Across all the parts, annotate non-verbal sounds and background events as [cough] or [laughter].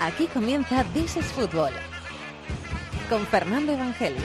Aquí comienza This is Fútbol. Con Fernando Evangelio.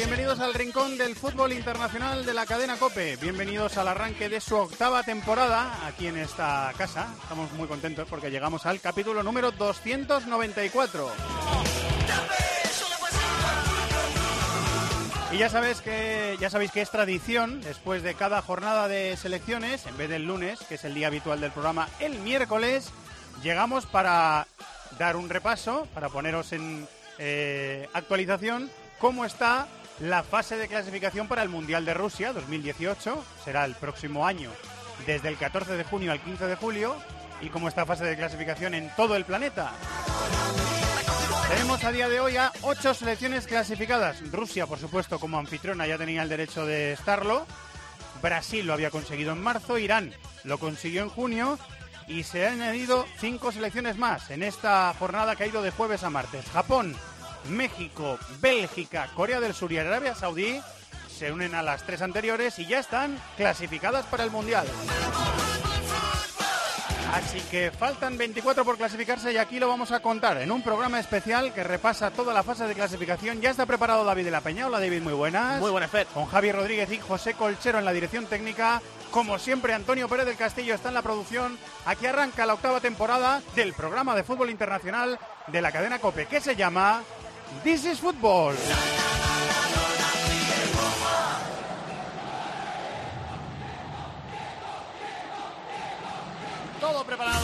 Bienvenidos al rincón del fútbol internacional de la cadena Cope. Bienvenidos al arranque de su octava temporada aquí en esta casa. Estamos muy contentos porque llegamos al capítulo número 294. Y ya sabéis que ya sabéis que es tradición después de cada jornada de selecciones, en vez del lunes, que es el día habitual del programa, el miércoles llegamos para dar un repaso, para poneros en eh, actualización cómo está la fase de clasificación para el Mundial de Rusia 2018. Será el próximo año, desde el 14 de junio al 15 de julio, y cómo está la fase de clasificación en todo el planeta. Tenemos a día de hoy a ocho selecciones clasificadas. Rusia, por supuesto, como anfitriona ya tenía el derecho de estarlo. Brasil lo había conseguido en marzo, Irán lo consiguió en junio y se han añadido cinco selecciones más en esta jornada que ha ido de jueves a martes. Japón, México, Bélgica, Corea del Sur y Arabia Saudí se unen a las tres anteriores y ya están clasificadas para el Mundial. Así que faltan 24 por clasificarse y aquí lo vamos a contar en un programa especial que repasa toda la fase de clasificación. Ya está preparado David de la Peña. Hola David, muy buenas. Muy buenas, Fer. Con Javier Rodríguez y José Colchero en la dirección técnica. Como siempre, Antonio Pérez del Castillo está en la producción. Aquí arranca la octava temporada del programa de fútbol internacional de la cadena COPE que se llama This is Football. Todo preparado.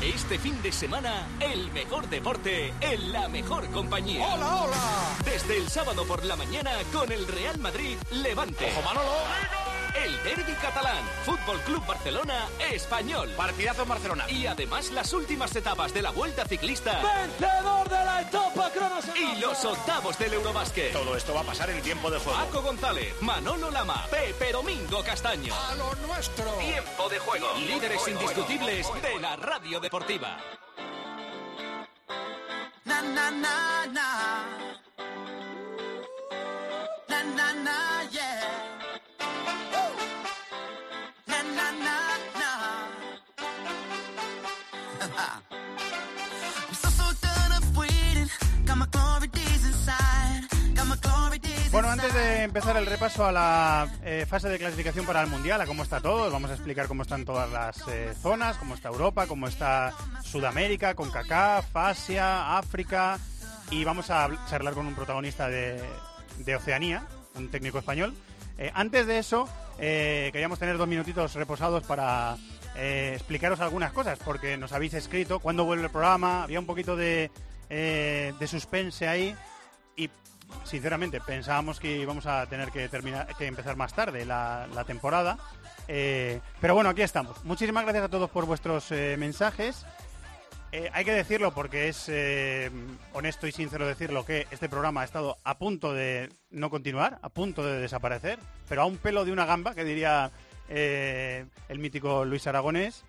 Este fin de semana, el mejor deporte en la mejor compañía. ¡Hola, hola! Desde el sábado por la mañana con el Real Madrid Levante. ¡Ojo, Manolo! El derbi catalán, Fútbol Club Barcelona, Español. Partidazo en Barcelona. Y además las últimas etapas de la Vuelta Ciclista ¡Vencedor de la etapa cronos! y los octavos del Eurobásquet. Todo esto va a pasar en tiempo de juego. Paco González, Manolo Lama, Pepe Domingo Castaño. ¡A lo nuestro! Tiempo de juego. Líderes indiscutibles de la radio deportiva. na na na na antes de empezar el repaso a la eh, fase de clasificación para el Mundial, a cómo está todo, os vamos a explicar cómo están todas las eh, zonas, cómo está Europa, cómo está Sudamérica, con CACAF, Asia, África, y vamos a charlar con un protagonista de, de Oceanía, un técnico español. Eh, antes de eso, queríamos tener dos minutitos reposados para explicaros algunas cosas, porque nos habéis escrito cuándo vuelve el programa, había un poquito de suspense ahí, y sinceramente pensábamos que íbamos a tener que terminar que empezar más tarde la, temporada Eh, pero bueno aquí estamos muchísimas gracias a todos por vuestros eh, mensajes Eh, hay que decirlo porque es honesto y sincero decirlo que este programa ha estado a punto de no continuar, a punto de desaparecer, pero a un pelo de una gamba, que diría el mítico Luis Aragonés.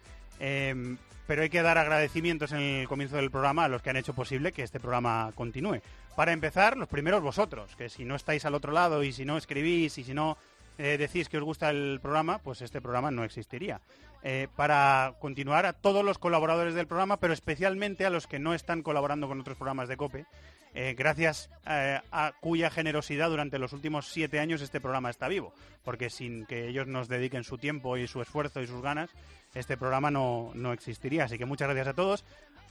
Pero hay que dar agradecimientos en el comienzo del programa a los que han hecho posible que este programa continúe. Para empezar, los primeros vosotros, que si no estáis al otro lado y si no escribís y si no eh, decís que os gusta el programa, pues este programa no existiría. Eh, para continuar a todos los colaboradores del programa, pero especialmente a los que no están colaborando con otros programas de COPE, eh, gracias eh, a cuya generosidad durante los últimos siete años este programa está vivo, porque sin que ellos nos dediquen su tiempo y su esfuerzo y sus ganas, este programa no, no existiría. Así que muchas gracias a todos,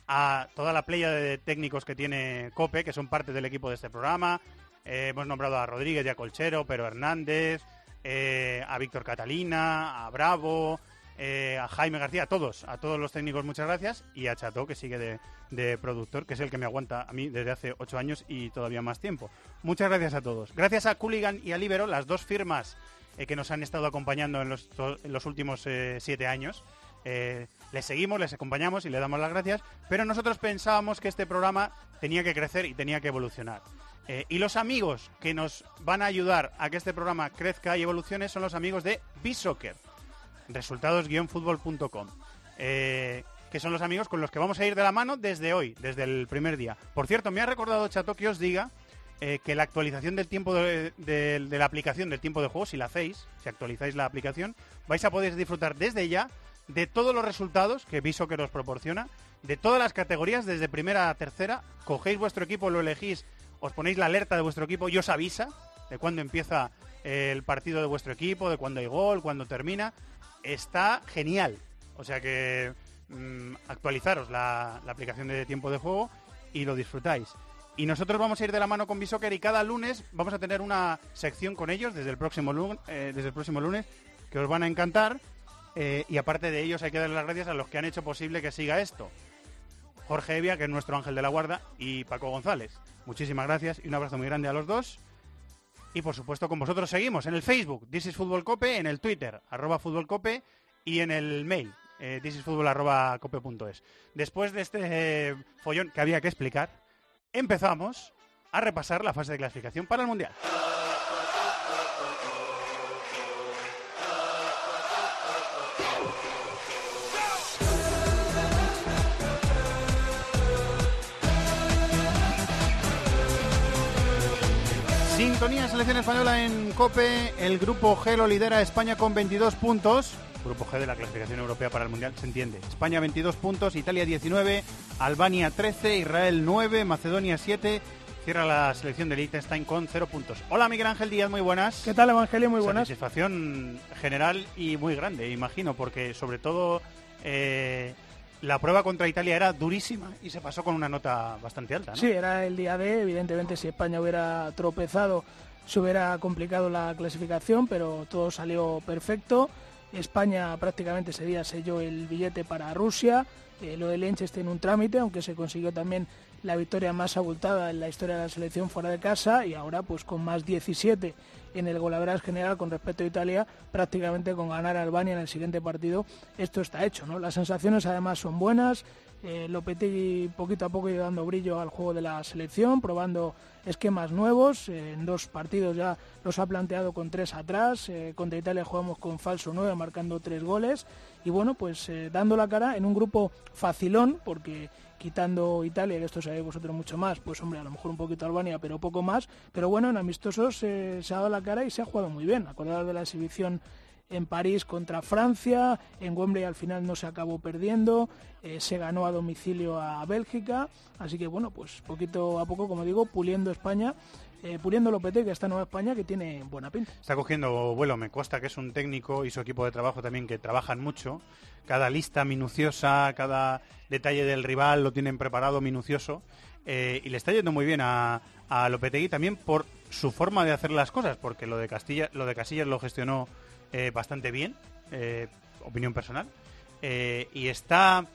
a toda la playa de técnicos que tiene COPE, que son parte del equipo de este programa. Eh, hemos nombrado a Rodríguez y a Colchero, Pero Hernández, a Víctor Catalina, a Bravo, eh, a Jaime García, a todos, a todos los técnicos muchas gracias y a Chato que sigue de, productor, que es el que me aguanta a mí desde hace ocho años y todavía más tiempo. Muchas gracias a todos. Gracias a Cooligan y a Libero, las dos firmas eh, que nos han estado acompañando en los, últimos eh, siete años. Les seguimos, les acompañamos y le damos las gracias, pero nosotros pensábamos que este programa tenía que crecer y tenía que evolucionar. Y los amigos que nos van a ayudar a que este programa crezca y evolucione son los amigos de Bisoccer, resultados-fútbol.com, eh, que son los amigos con los que vamos a ir de la mano desde hoy, desde el primer día. Por cierto, me ha recordado Chato que os diga eh, que la actualización del tiempo de, de- la aplicación del tiempo de juego, si la hacéis, si actualizáis la aplicación, vais a poder disfrutar desde ya de todos los resultados que Bisoccer os proporciona, de todas las categorías, desde primera a tercera. Cogéis vuestro equipo, lo elegís, os ponéis la alerta de vuestro equipo y os avisa de cuándo empieza el partido de vuestro equipo, de cuándo hay gol, cuándo termina. Está genial. O sea que mm, actualizaros la, aplicación de tiempo de juego y lo disfrutáis. Y nosotros vamos a ir de la mano con Bisoccer y cada lunes vamos a tener una sección con ellos desde el próximo, lu- eh, desde el próximo lunes que os van a encantar. Eh, y aparte de ellos hay que darle las gracias a los que han hecho posible que siga esto. Jorge Evia, que es nuestro ángel de la guarda, y Paco González. Muchísimas gracias y un abrazo muy grande a los dos. Y por supuesto con vosotros seguimos en el Facebook, This is Fútbol Cope, en el Twitter, arroba Fútbol Cope, y en el mail, eh. Después de este eh, follón que había que explicar, empezamos a repasar la fase de clasificación para el Mundial. Sintonía Selección Española en COPE. El grupo G lo lidera España con 22 puntos. Grupo G de la clasificación europea para el Mundial, se entiende. España 22 puntos, Italia 19, Albania 13, Israel 9, Macedonia 7. Cierra la selección de Liechtenstein con 0 puntos. Hola Miguel Ángel Díaz, muy buenas. ¿Qué tal, Evangelio? Muy buenas. Satisfacción general y muy grande, imagino, porque sobre todo eh, la prueba contra Italia era durísima y se pasó con una nota bastante alta. Sí, era el día D. Evidentemente, si España hubiera tropezado, se hubiera complicado la clasificación, pero todo salió perfecto. España prácticamente ese día selló el billete para Rusia. Eh, lo de Liechtenstein un trámite, aunque se consiguió también la victoria más abultada en la historia de la selección fuera de casa y ahora pues con más 17 en el golaveras general con respecto a Italia, prácticamente con ganar a Albania en el siguiente partido, esto está hecho. ¿no? Las sensaciones además son buenas, eh, Lopetegui poquito a poco iba dando brillo al juego de la selección, probando esquemas nuevos. eh, en dos partidos ya los ha planteado con tres atrás. eh, contra Italia jugamos con falso 9, marcando tres goles. Y bueno, pues eh, dando la cara en un grupo facilón, porque quitando Italia, que esto sabéis vosotros mucho más, pues hombre, a lo mejor un poquito Albania, pero poco más. Pero bueno, en amistosos eh, se ha dado la cara y se ha jugado muy bien. Acordaros de la exhibición en París contra Francia, en Wembley al final no se acabó perdiendo, eh, se ganó a domicilio a Bélgica, así que bueno, pues poquito a poco, como digo, puliendo España, eh, puliendo Lopetegui, esta nueva España que tiene buena pinta. Está cogiendo vuelo, me consta que es un técnico y su equipo de trabajo también que trabajan mucho. Cada lista minuciosa, cada detalle del rival lo tienen preparado minucioso. eh, y le está yendo muy bien a, a Lopetegui también por su forma de hacer las cosas, porque lo de Castilla, lo de Casillas lo gestionó eh, bastante bien, eh, opinión personal. Y está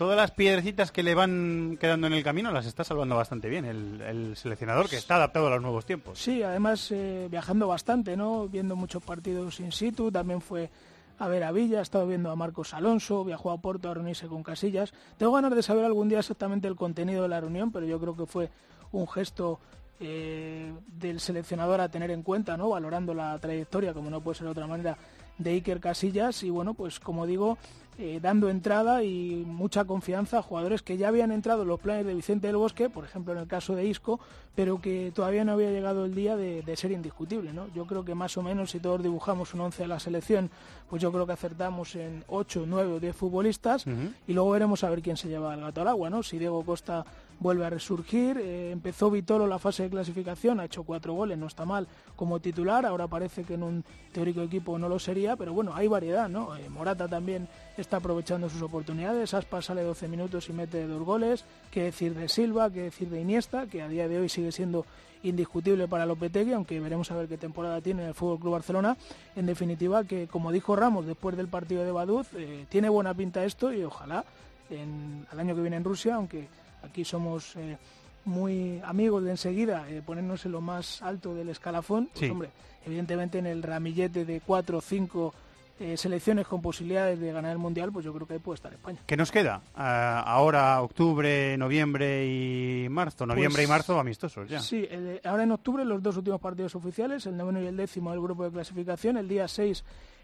todas las piedrecitas que le van quedando en el camino las está salvando bastante bien el, el seleccionador que está adaptado a los nuevos tiempos. Sí, además eh, viajando bastante, ¿no? Viendo muchos partidos in situ, también fue a ver a Villa, ha estado viendo a Marcos Alonso, viajó a Porto a reunirse con Casillas. Tengo ganas de saber algún día exactamente el contenido de la reunión, pero yo creo que fue un gesto eh, del seleccionador a tener en cuenta, ¿no? Valorando la trayectoria, como no puede ser de otra manera, de Iker Casillas y bueno, pues como digo, eh, dando entrada y mucha confianza a jugadores que ya habían entrado en los planes de Vicente del Bosque, por ejemplo en el caso de Isco, pero que todavía no había llegado el día de, de ser indiscutible. ¿no? Yo creo que más o menos si todos dibujamos un 11 de la selección, pues yo creo que acertamos en 8, 9 o 10 futbolistas y luego veremos a ver quién se lleva el gato al agua. ¿no? Si Diego Costa vuelve a resurgir, eh, empezó Vitolo la fase de clasificación, ha hecho cuatro goles, no está mal como titular, ahora parece que en un teórico equipo no lo sería, pero bueno, hay variedad, ¿no? Eh, Morata también está aprovechando sus oportunidades, Aspas sale 12 minutos y mete dos goles, qué decir de Silva, qué decir de Iniesta, que a día de hoy sigue siendo indiscutible para Lopetegui, aunque veremos a ver qué temporada tiene en el Fútbol Club Barcelona. En definitiva, que como dijo Ramos después del partido de Baduz, eh, tiene buena pinta esto y ojalá en, al año que viene en Rusia, aunque aquí somos eh, muy amigos de enseguida eh, ponernos en lo más alto del escalafón, pues Sí. hombre, evidentemente en el ramillete de cuatro o cinco eh, selecciones con posibilidades de ganar el Mundial, pues yo creo que ahí puede estar España. ¿Qué nos queda? Ah, ahora, octubre, noviembre y marzo. Noviembre Pues- y marzo amistosos ya. Sí, el- ahora en octubre los dos últimos partidos oficiales, el noveno y el décimo del grupo de clasificación, el día 6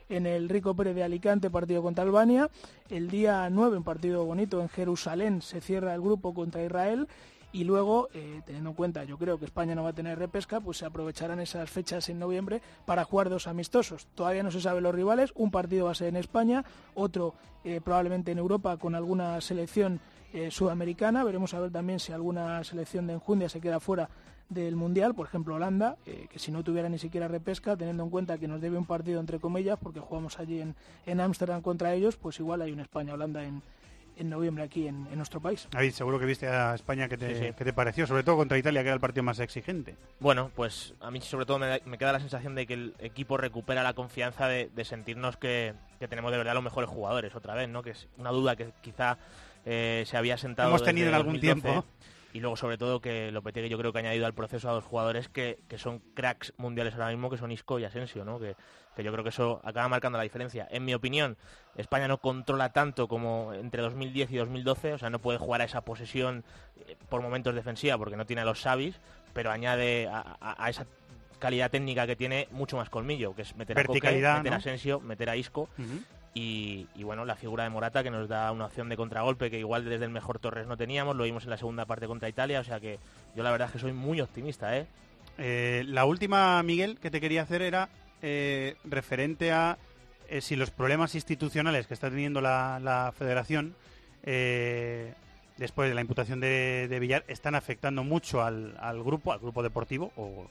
en el Rico Pérez de Alicante, partido contra Albania, el día 9 un partido bonito en Jerusalén, se cierra el grupo contra Israel y luego, eh, teniendo en cuenta, yo creo que España no va a tener repesca, pues se aprovecharán esas fechas en noviembre para jugar dos amistosos. Todavía no se sabe los rivales, un partido va a ser en España, otro eh, probablemente en Europa con alguna selección eh, sudamericana. Veremos a ver también si alguna selección de enjundia se queda fuera del Mundial, por ejemplo Holanda, que si no tuviera ni siquiera repesca, teniendo en cuenta que nos debe un partido entre comillas, porque jugamos allí en en Ámsterdam contra ellos, pues igual hay un España-Holanda en, en noviembre aquí en, en nuestro país. David, seguro que viste a España que te, Sí, sí. que te pareció, sobre todo contra Italia, que era el partido más exigente. Bueno, pues a mí sobre todo me, da- me queda la sensación de que el equipo recupera la confianza de, de sentirnos que, que tenemos de verdad los mejores jugadores otra vez, ¿no? Que es una duda que quizá eh, se había sentado Hemos desde tenido en algún 2012. tiempo. Y luego sobre todo que Lopetegui yo creo que ha añadido al proceso a dos jugadores que, que son cracks mundiales ahora mismo, que son Isco y Asensio, ¿no? Que, que yo creo que eso acaba marcando la diferencia. En mi opinión, España no controla tanto como entre 2010 y 2012, o sea, no puede jugar a esa posesión eh, por momentos defensiva porque no tiene a los Xavis, pero añade a, a- a esa calidad técnica que tiene mucho más colmillo, que es meter a Coque, meter a. Asensio, meter a Isco. Y, y, bueno, la figura de Morata que nos da una opción de contragolpe que igual desde el mejor Torres no teníamos, lo vimos en la segunda parte contra Italia, o sea que yo la verdad es que soy muy optimista, ¿eh? Eh, la última, Miguel, que te quería hacer era eh, referente a eh, si los problemas institucionales que está teniendo la, la federación eh, después de la imputación de, de Villar están afectando mucho al, al grupo, al grupo deportivo o,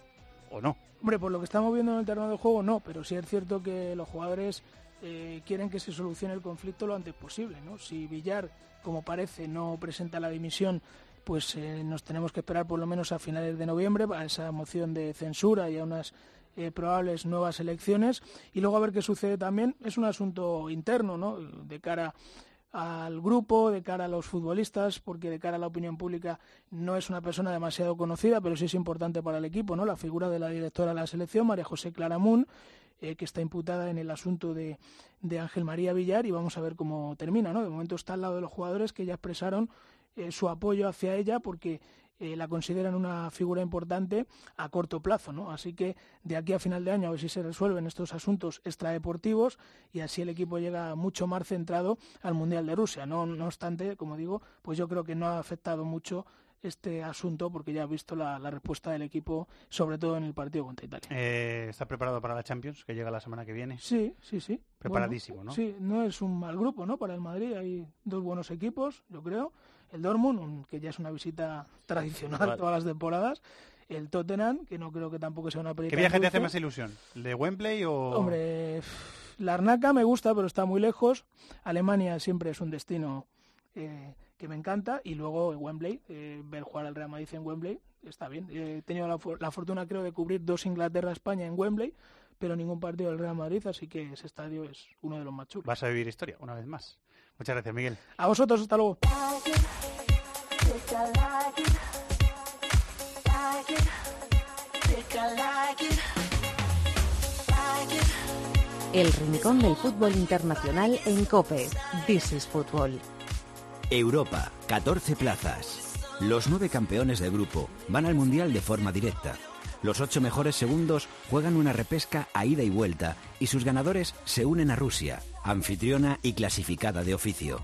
o no. Hombre, por lo que estamos viendo en el terreno de juego, no, pero sí es cierto que los jugadores eh, quieren que se solucione el conflicto lo antes posible, ¿no? Si Villar, como parece, no presenta la dimisión, pues eh, nos tenemos que esperar por lo menos a finales de noviembre a esa moción de censura y a unas eh, probables nuevas elecciones y luego a ver qué sucede también. Es un asunto interno, ¿no? De cara al grupo, de cara a los futbolistas, porque de cara a la opinión pública no es una persona demasiado conocida, pero sí es importante para el equipo, ¿no? La figura de la directora de la selección, María José Claramun, eh, que está imputada en el asunto de, de Ángel María Villar y vamos a ver cómo termina, ¿no? De momento está al lado de los jugadores que ya expresaron eh, su apoyo hacia ella porque eh, la consideran una figura importante a corto plazo, ¿no? Así que de aquí a final de año a ver si se resuelven estos asuntos extradeportivos y así el equipo llega mucho más centrado al Mundial de Rusia. No, no obstante, como digo, pues yo creo que no ha afectado mucho este asunto porque ya he visto la, la respuesta del equipo, sobre todo en el partido contra Italia. Eh, ¿Está preparado para la Champions, que llega la semana que viene? Sí, sí, sí. Preparadísimo, Bueno, ¿no? Sí, no es un mal grupo, ¿no? Para el Madrid hay dos buenos equipos, yo creo. El Dortmund, un- que ya es una visita [laughs] tradicional Vale. todas las temporadas. El Tottenham, que no creo que tampoco sea una perita ¿Qué viaje te hace más ilusión? ¿El de Wembley o...? Hombre, la Arnaca me gusta, pero está muy lejos. Alemania siempre es un destino eh, que me encanta. Y luego en Wembley, eh, ver jugar al Real Madrid en Wembley, está bien. He tenido la, la fortuna, creo, de cubrir dos Inglaterra-España en Wembley, pero ningún partido del Real Madrid, así que ese estadio es uno de los más chulos. Vas a vivir historia, una vez más. Muchas gracias, Miguel. A vosotros, hasta luego. El rincón del fútbol internacional en COPE. This is Football. Europa, 14 plazas. Los nueve campeones de grupo van al Mundial de forma directa. Los ocho mejores segundos juegan una repesca a ida y vuelta y sus ganadores se unen a Rusia, anfitriona y clasificada de oficio.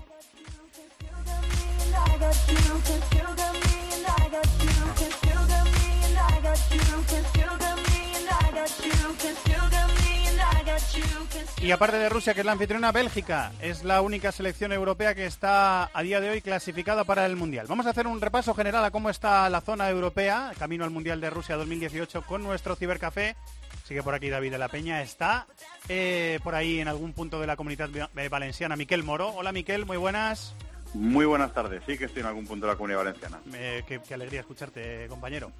Y aparte de Rusia, que es la anfitriona, Bélgica es la única selección europea que está a día de hoy clasificada para el Mundial. Vamos a hacer un repaso general a cómo está la zona europea, camino al Mundial de Rusia 2018 con nuestro cibercafé. Sigue por aquí David de la Peña. Está eh, por ahí en algún punto de la comunidad eh, valenciana Miquel Moro. Hola Miquel, muy buenas. Muy buenas tardes, sí que estoy en algún punto de la comunidad valenciana. Eh, qué, qué alegría escucharte, compañero.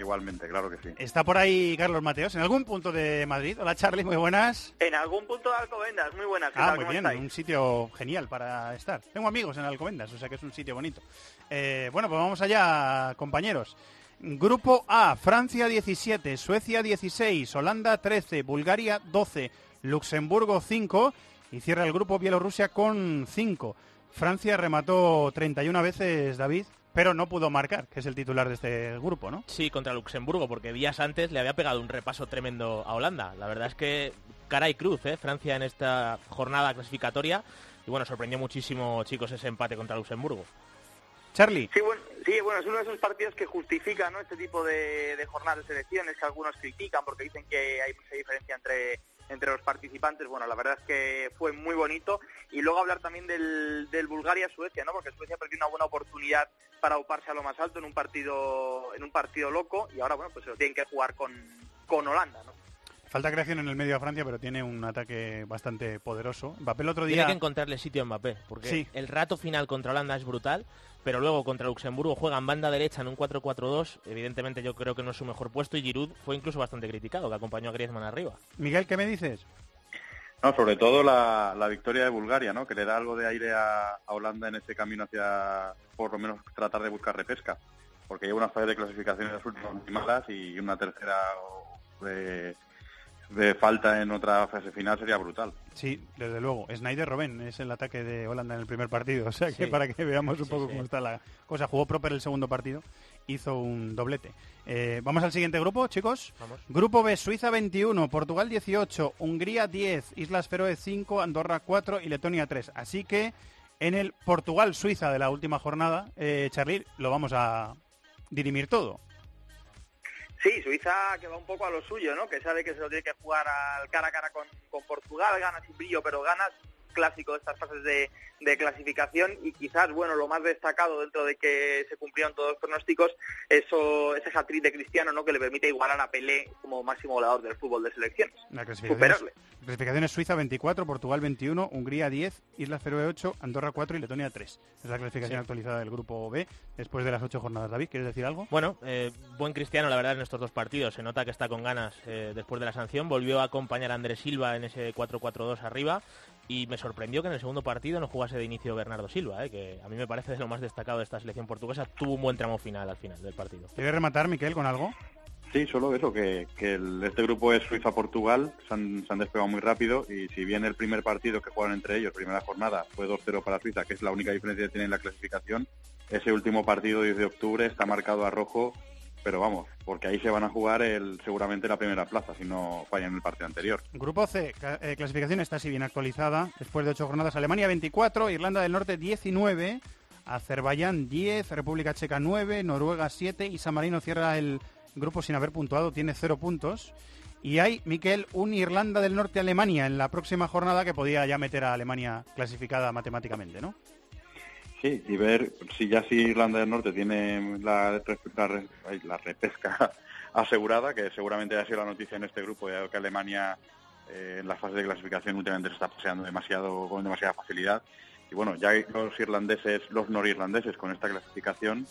Igualmente, claro que sí. Está por ahí Carlos Mateos, en algún punto de Madrid. Hola Charlie, muy buenas. En algún punto de Alcobendas, muy buenas. ¿qué Ah, tal? muy ¿Cómo bien, estáis? un sitio genial para estar. Tengo amigos en Alcobendas, o sea que es un sitio bonito. Eh, bueno, pues vamos allá, compañeros. Grupo A, Francia 17, Suecia 16, Holanda 13, Bulgaria 12, Luxemburgo 5 y cierra el grupo Bielorrusia con 5. Francia remató 31 veces, David, pero no pudo marcar, que es el titular de este grupo, ¿no? Sí, contra Luxemburgo, porque días antes le había pegado un repaso tremendo a Holanda. La verdad es que cara y cruz, ¿eh? Francia en esta jornada clasificatoria. Y bueno, sorprendió muchísimo, chicos, ese empate contra Luxemburgo. Charlie. Sí, bueno, sí, bueno, es uno de esos partidos que justifican ¿no? este tipo de, de jornadas de selecciones que algunos critican porque dicen que hay mucha diferencia entre entre los participantes. Bueno, la verdad es que fue muy bonito. Y luego hablar también del, del Bulgaria-Suecia, ¿no? Porque Suecia perdió una buena oportunidad para uparse a lo más alto en un partido en un partido loco y ahora, bueno, pues se lo tienen que jugar con, con Holanda, ¿no? Falta creación en el medio a Francia, pero tiene un ataque bastante poderoso. Mbappé el otro Tiene día... que encontrarle sitio a Mbappé, porque Sí. el rato final contra Holanda es brutal, pero luego contra Luxemburgo juega en banda derecha en un 4-4-2. Evidentemente yo creo que no es su mejor puesto y Giroud fue incluso bastante criticado, que acompañó a Griezmann arriba. Miguel, ¿qué me dices? No, sobre todo la, la victoria de Bulgaria, ¿no? Que le da algo de aire a, a Holanda en ese camino hacia, por lo menos, tratar de buscar repesca. Porque lleva unas fallas de clasificación en las últimas muy malas y una tercera de, de falta en otra fase final sería brutal. Sí, desde luego. Snyder Robben es el ataque de Holanda en el primer partido. O sea que Sí. para que veamos un Sí, poco sí. cómo está la cosa. Jugó Proper el segundo partido, hizo un doblete. Eh, Vamos al siguiente grupo, chicos. Vamos. Grupo B, Suiza 21, Portugal 18, Hungría 10, Islas Feroe 5, Andorra 4 y Letonia 3. Así que en el Portugal-Suiza de la última jornada, eh, Charly, lo vamos a dirimir todo. Sí, Suiza que va un poco a lo suyo, ¿no? Que sabe que se lo tiene que jugar al cara a cara con, con Portugal, ganas sin brillo, pero ganas clásico de estas fases de, de clasificación y quizás, bueno, lo más destacado dentro de que se cumplieron todos los pronósticos, eso, ese hat-trick de Cristiano, ¿no? Que le permite igualar a Pelé como máximo goleador del fútbol de selecciones. La clasificación Superarle. es, clasificación es Suiza 24, Portugal 21, Hungría 10, Islas Feroe 8, Andorra 4 y Letonia 3. Es la clasificación Sí. actualizada del grupo B después de las ocho jornadas. David, ¿quieres decir algo? Bueno, eh, buen cristiano la verdad en estos dos partidos. Se nota que está con ganas eh, después de la sanción. Volvió a acompañar a Andrés Silva en ese 4-4-2 arriba y me sorprendió que en el segundo partido no jugase de inicio Bernardo Silva, eh, que a mí me parece de lo más destacado de esta selección portuguesa. Tuvo un buen tramo final al final del partido. ¿Quieres rematar, Miquel, con algo? Sí, solo eso, que, que el- este grupo es Suiza-Portugal, se han, se han despegado muy rápido y si bien el primer partido que jugaron entre ellos, primera jornada, fue 2-0 para Suiza, que es la única diferencia que tiene en la clasificación, ese último partido 10 de octubre está marcado a rojo, pero vamos, porque ahí se van a jugar el, seguramente la primera plaza, si no fallan el partido anterior. Grupo C, eh, clasificación está así bien actualizada. Después de ocho jornadas, Alemania 24, Irlanda del Norte 19, Azerbaiyán 10, República Checa 9, Noruega 7 y San Marino cierra el grupo sin haber puntuado, tiene 0 puntos. Y hay, Miquel, un Irlanda del Norte-Alemania en la próxima jornada que podía ya meter a Alemania clasificada matemáticamente, ¿no? Sí, y ver si ya si Irlanda del Norte tiene la, la, la repesca [laughs] asegurada, que seguramente ha sido la noticia en este grupo, ya que Alemania eh, en la fase de clasificación últimamente se está paseando demasiado con demasiada facilidad. Y bueno, ya los irlandeses, los norirlandeses con esta clasificación,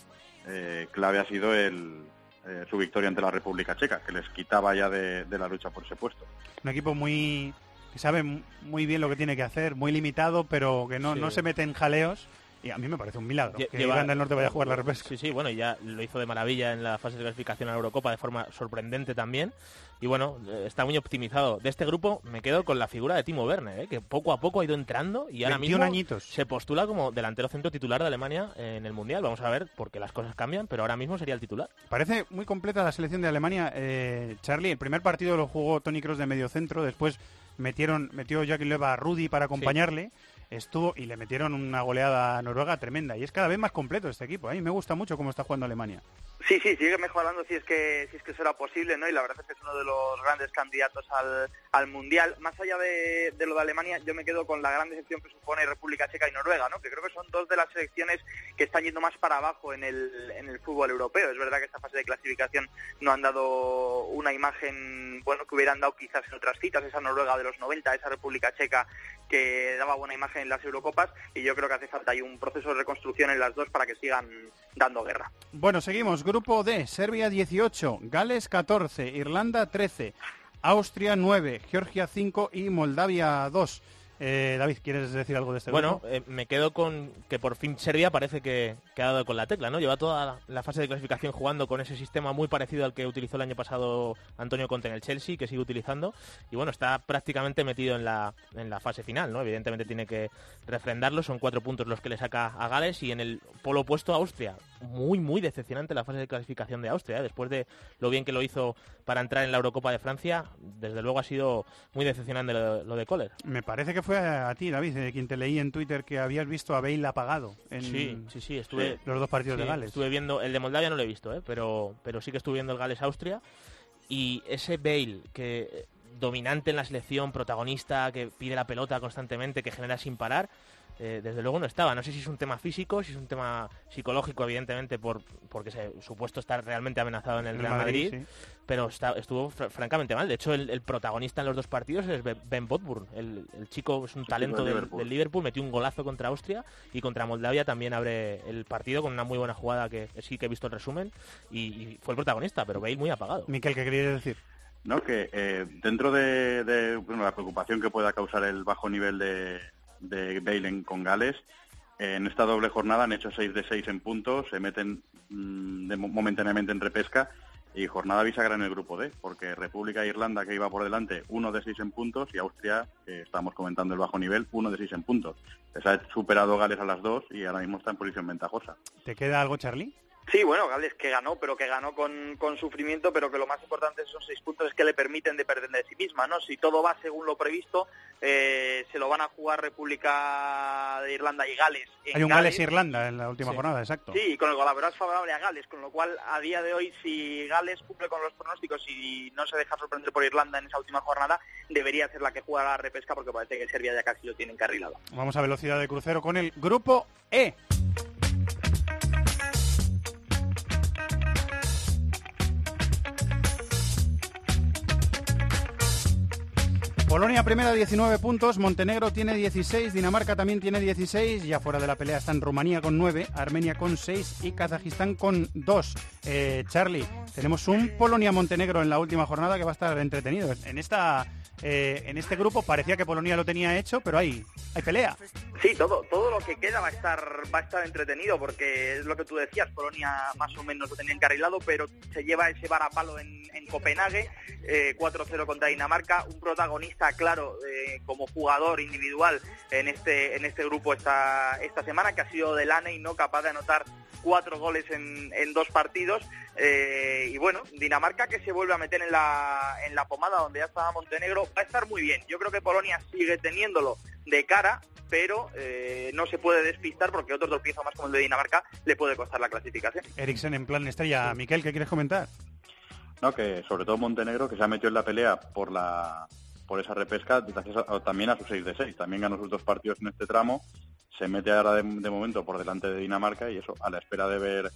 eh, clave ha sido el, eh, su victoria ante la República Checa, que les quitaba ya de, de la lucha por ese puesto. Un equipo muy que sabe muy bien lo que tiene que hacer, muy limitado, pero que no, Sí. no se mete en jaleos. Y a mí me parece un milagro Lle- que lleva- Irlanda del Norte vaya a jugar la repesca. Sí, sí, bueno, y ya lo hizo de maravilla en la fase de clasificación a la Eurocopa de forma sorprendente también. Y bueno, eh, está muy optimizado. De este grupo me quedo con la figura de Timo Werner, eh, que poco a poco ha ido entrando y ahora 21 mismo añitos. se postula como delantero centro titular de Alemania en el Mundial. Vamos a ver, porque las cosas cambian, pero ahora mismo sería el titular. Parece muy completa la selección de Alemania. Eh, Charlie, el primer partido lo jugó Tony Cross de medio centro, después metieron, metió Jackie Leva a Rudy para acompañarle. Estuvo y le metieron una goleada a Noruega tremenda. Y es cada vez más completo este equipo. A mí me gusta mucho cómo está jugando Alemania. Sí, sí, sigue mejorando si es que si es que será posible, ¿no? Y la verdad es que es uno de los grandes candidatos al, al mundial. Más allá de, lo de Alemania, yo me quedo con la gran decepción que supone República Checa y Noruega, ¿no? Que creo que son dos de las selecciones que están yendo más para abajo en el, en el fútbol europeo. Es verdad que esta fase de clasificación no han dado una imagen, bueno, que hubieran dado quizás en otras citas, esa Noruega de los 90, esa República Checa que daba buena imagen en las Eurocopas y yo creo que hace falta ahí un proceso de reconstrucción en las dos para que sigan dando guerra. Bueno, seguimos. Grupo D, Serbia 18, Gales 14, Irlanda 13, Austria 9, Georgia 5 y Moldavia 2. Eh, David, ¿quieres decir algo de este Bueno, eh, me quedo con que por fin Serbia parece que, que ha dado con la tecla, ¿no? Lleva toda la, fase de clasificación jugando con ese sistema muy parecido al que utilizó el año pasado Antonio Conte en el Chelsea, que sigue utilizando, y bueno, está prácticamente metido en la, en la fase final, ¿no? Evidentemente tiene que refrendarlo, son cuatro puntos los que le saca a Gales, y en el polo opuesto Austria. Muy, muy decepcionante la fase de clasificación de Austria, ¿eh? después de lo bien que lo hizo para entrar en la Eurocopa de Francia, desde luego ha sido muy decepcionante lo, lo de Kohler. Me parece que fue a, a ti, David, eh, quien te leí en Twitter que habías visto a Bale apagado en Sí, sí, sí, estuve los dos partidos sí, de Gales. Estuve viendo el de Moldavia no lo he visto, ¿eh? pero pero sí que estuve viendo el Gales Austria y ese Bale que eh, dominante en la selección, protagonista, que pide la pelota constantemente, que genera sin parar, eh, desde luego no estaba. No sé si es un tema físico, si es un tema psicológico, evidentemente, por porque se supuesto estar realmente amenazado en el En Real Madrid, sí. pero está- estuvo fr- francamente mal. De hecho, el, el protagonista en los dos partidos es Ben- Botburn. El, el chico es un talento del del, Liverpool. del Liverpool, metió un golazo contra Austria y contra Moldavia también abre el partido con una muy buena jugada que sí que he visto el resumen y, y fue el protagonista, pero Bale muy apagado. Miquel, ¿qué querías decir? No, que eh, dentro de, de, bueno, la preocupación que pueda causar el bajo nivel de, de Bale en- con Gales, en esta doble jornada han hecho 6 de 6 en puntos, se meten mm, momentáneamente en repesca y jornada bisagra en el grupo D, porque República e Irlanda, que iba por delante, 1 de 6 en puntos y Austria, que estamos comentando el bajo nivel, 1 de 6 en puntos. Les ha superado Gales a las dos y ahora mismo está en posición ventajosa. ¿Te queda algo, Charlie? Sí, bueno, Gales que ganó, pero que ganó con, con sufrimiento, pero que lo más importante de esos seis puntos es que le permiten depender de sí misma, ¿no? Si todo va según lo previsto, eh, se lo van a jugar República de Irlanda y Gales. en Hay un Gales-Irlanda en la última Sí. jornada, exacto. Sí, y con el golaveras favorable a Gales, con lo cual a día de hoy si Gales cumple con los pronósticos y no se deja sorprender por Irlanda en esa última jornada, debería ser la que juega la repesca porque parece que Serbia ya casi lo tiene encarrilado. Vamos a velocidad de crucero con el grupo E. Polonia primera 19 puntos, Montenegro tiene 16, Dinamarca también tiene 16, ya fuera de la pelea están Rumanía con 9, Armenia con 6 y Kazajistán con 2. Eh, Charlie, tenemos un Polonia-Montenegro en la última jornada que va a estar entretenido. En esta eh, en este grupo parecía que Polonia lo tenía hecho, pero hay, hay pelea. Sí, todo, todo lo que queda va a estar va a estar entretenido porque es lo que tú decías, Polonia más o menos lo tenía encarrilado, pero se lleva ese varapalo en, en Copenhague, eh, 4-0 contra Dinamarca, un protagonista claro eh, como jugador individual en este en este grupo esta esta semana que ha sido Delaney no capaz de anotar cuatro goles en, en dos partidos eh, y bueno Dinamarca que se vuelve a meter en la en la pomada donde ya estaba Montenegro va a estar muy bien yo creo que Polonia sigue teniéndolo de cara pero eh, no se puede despistar porque otro tropiezo más como el de Dinamarca le puede costar la clasificación Eriksen en plan estrella. Miquel, ¿qué quieres comentar? No, que sobre todo Montenegro, que se ha metido en la pelea por la por esa repesca, gracias también a sus 6 de 6. También ganó sus dos partidos en este tramo. Se mete ahora de, de momento por delante de Dinamarca y eso, a la espera de ver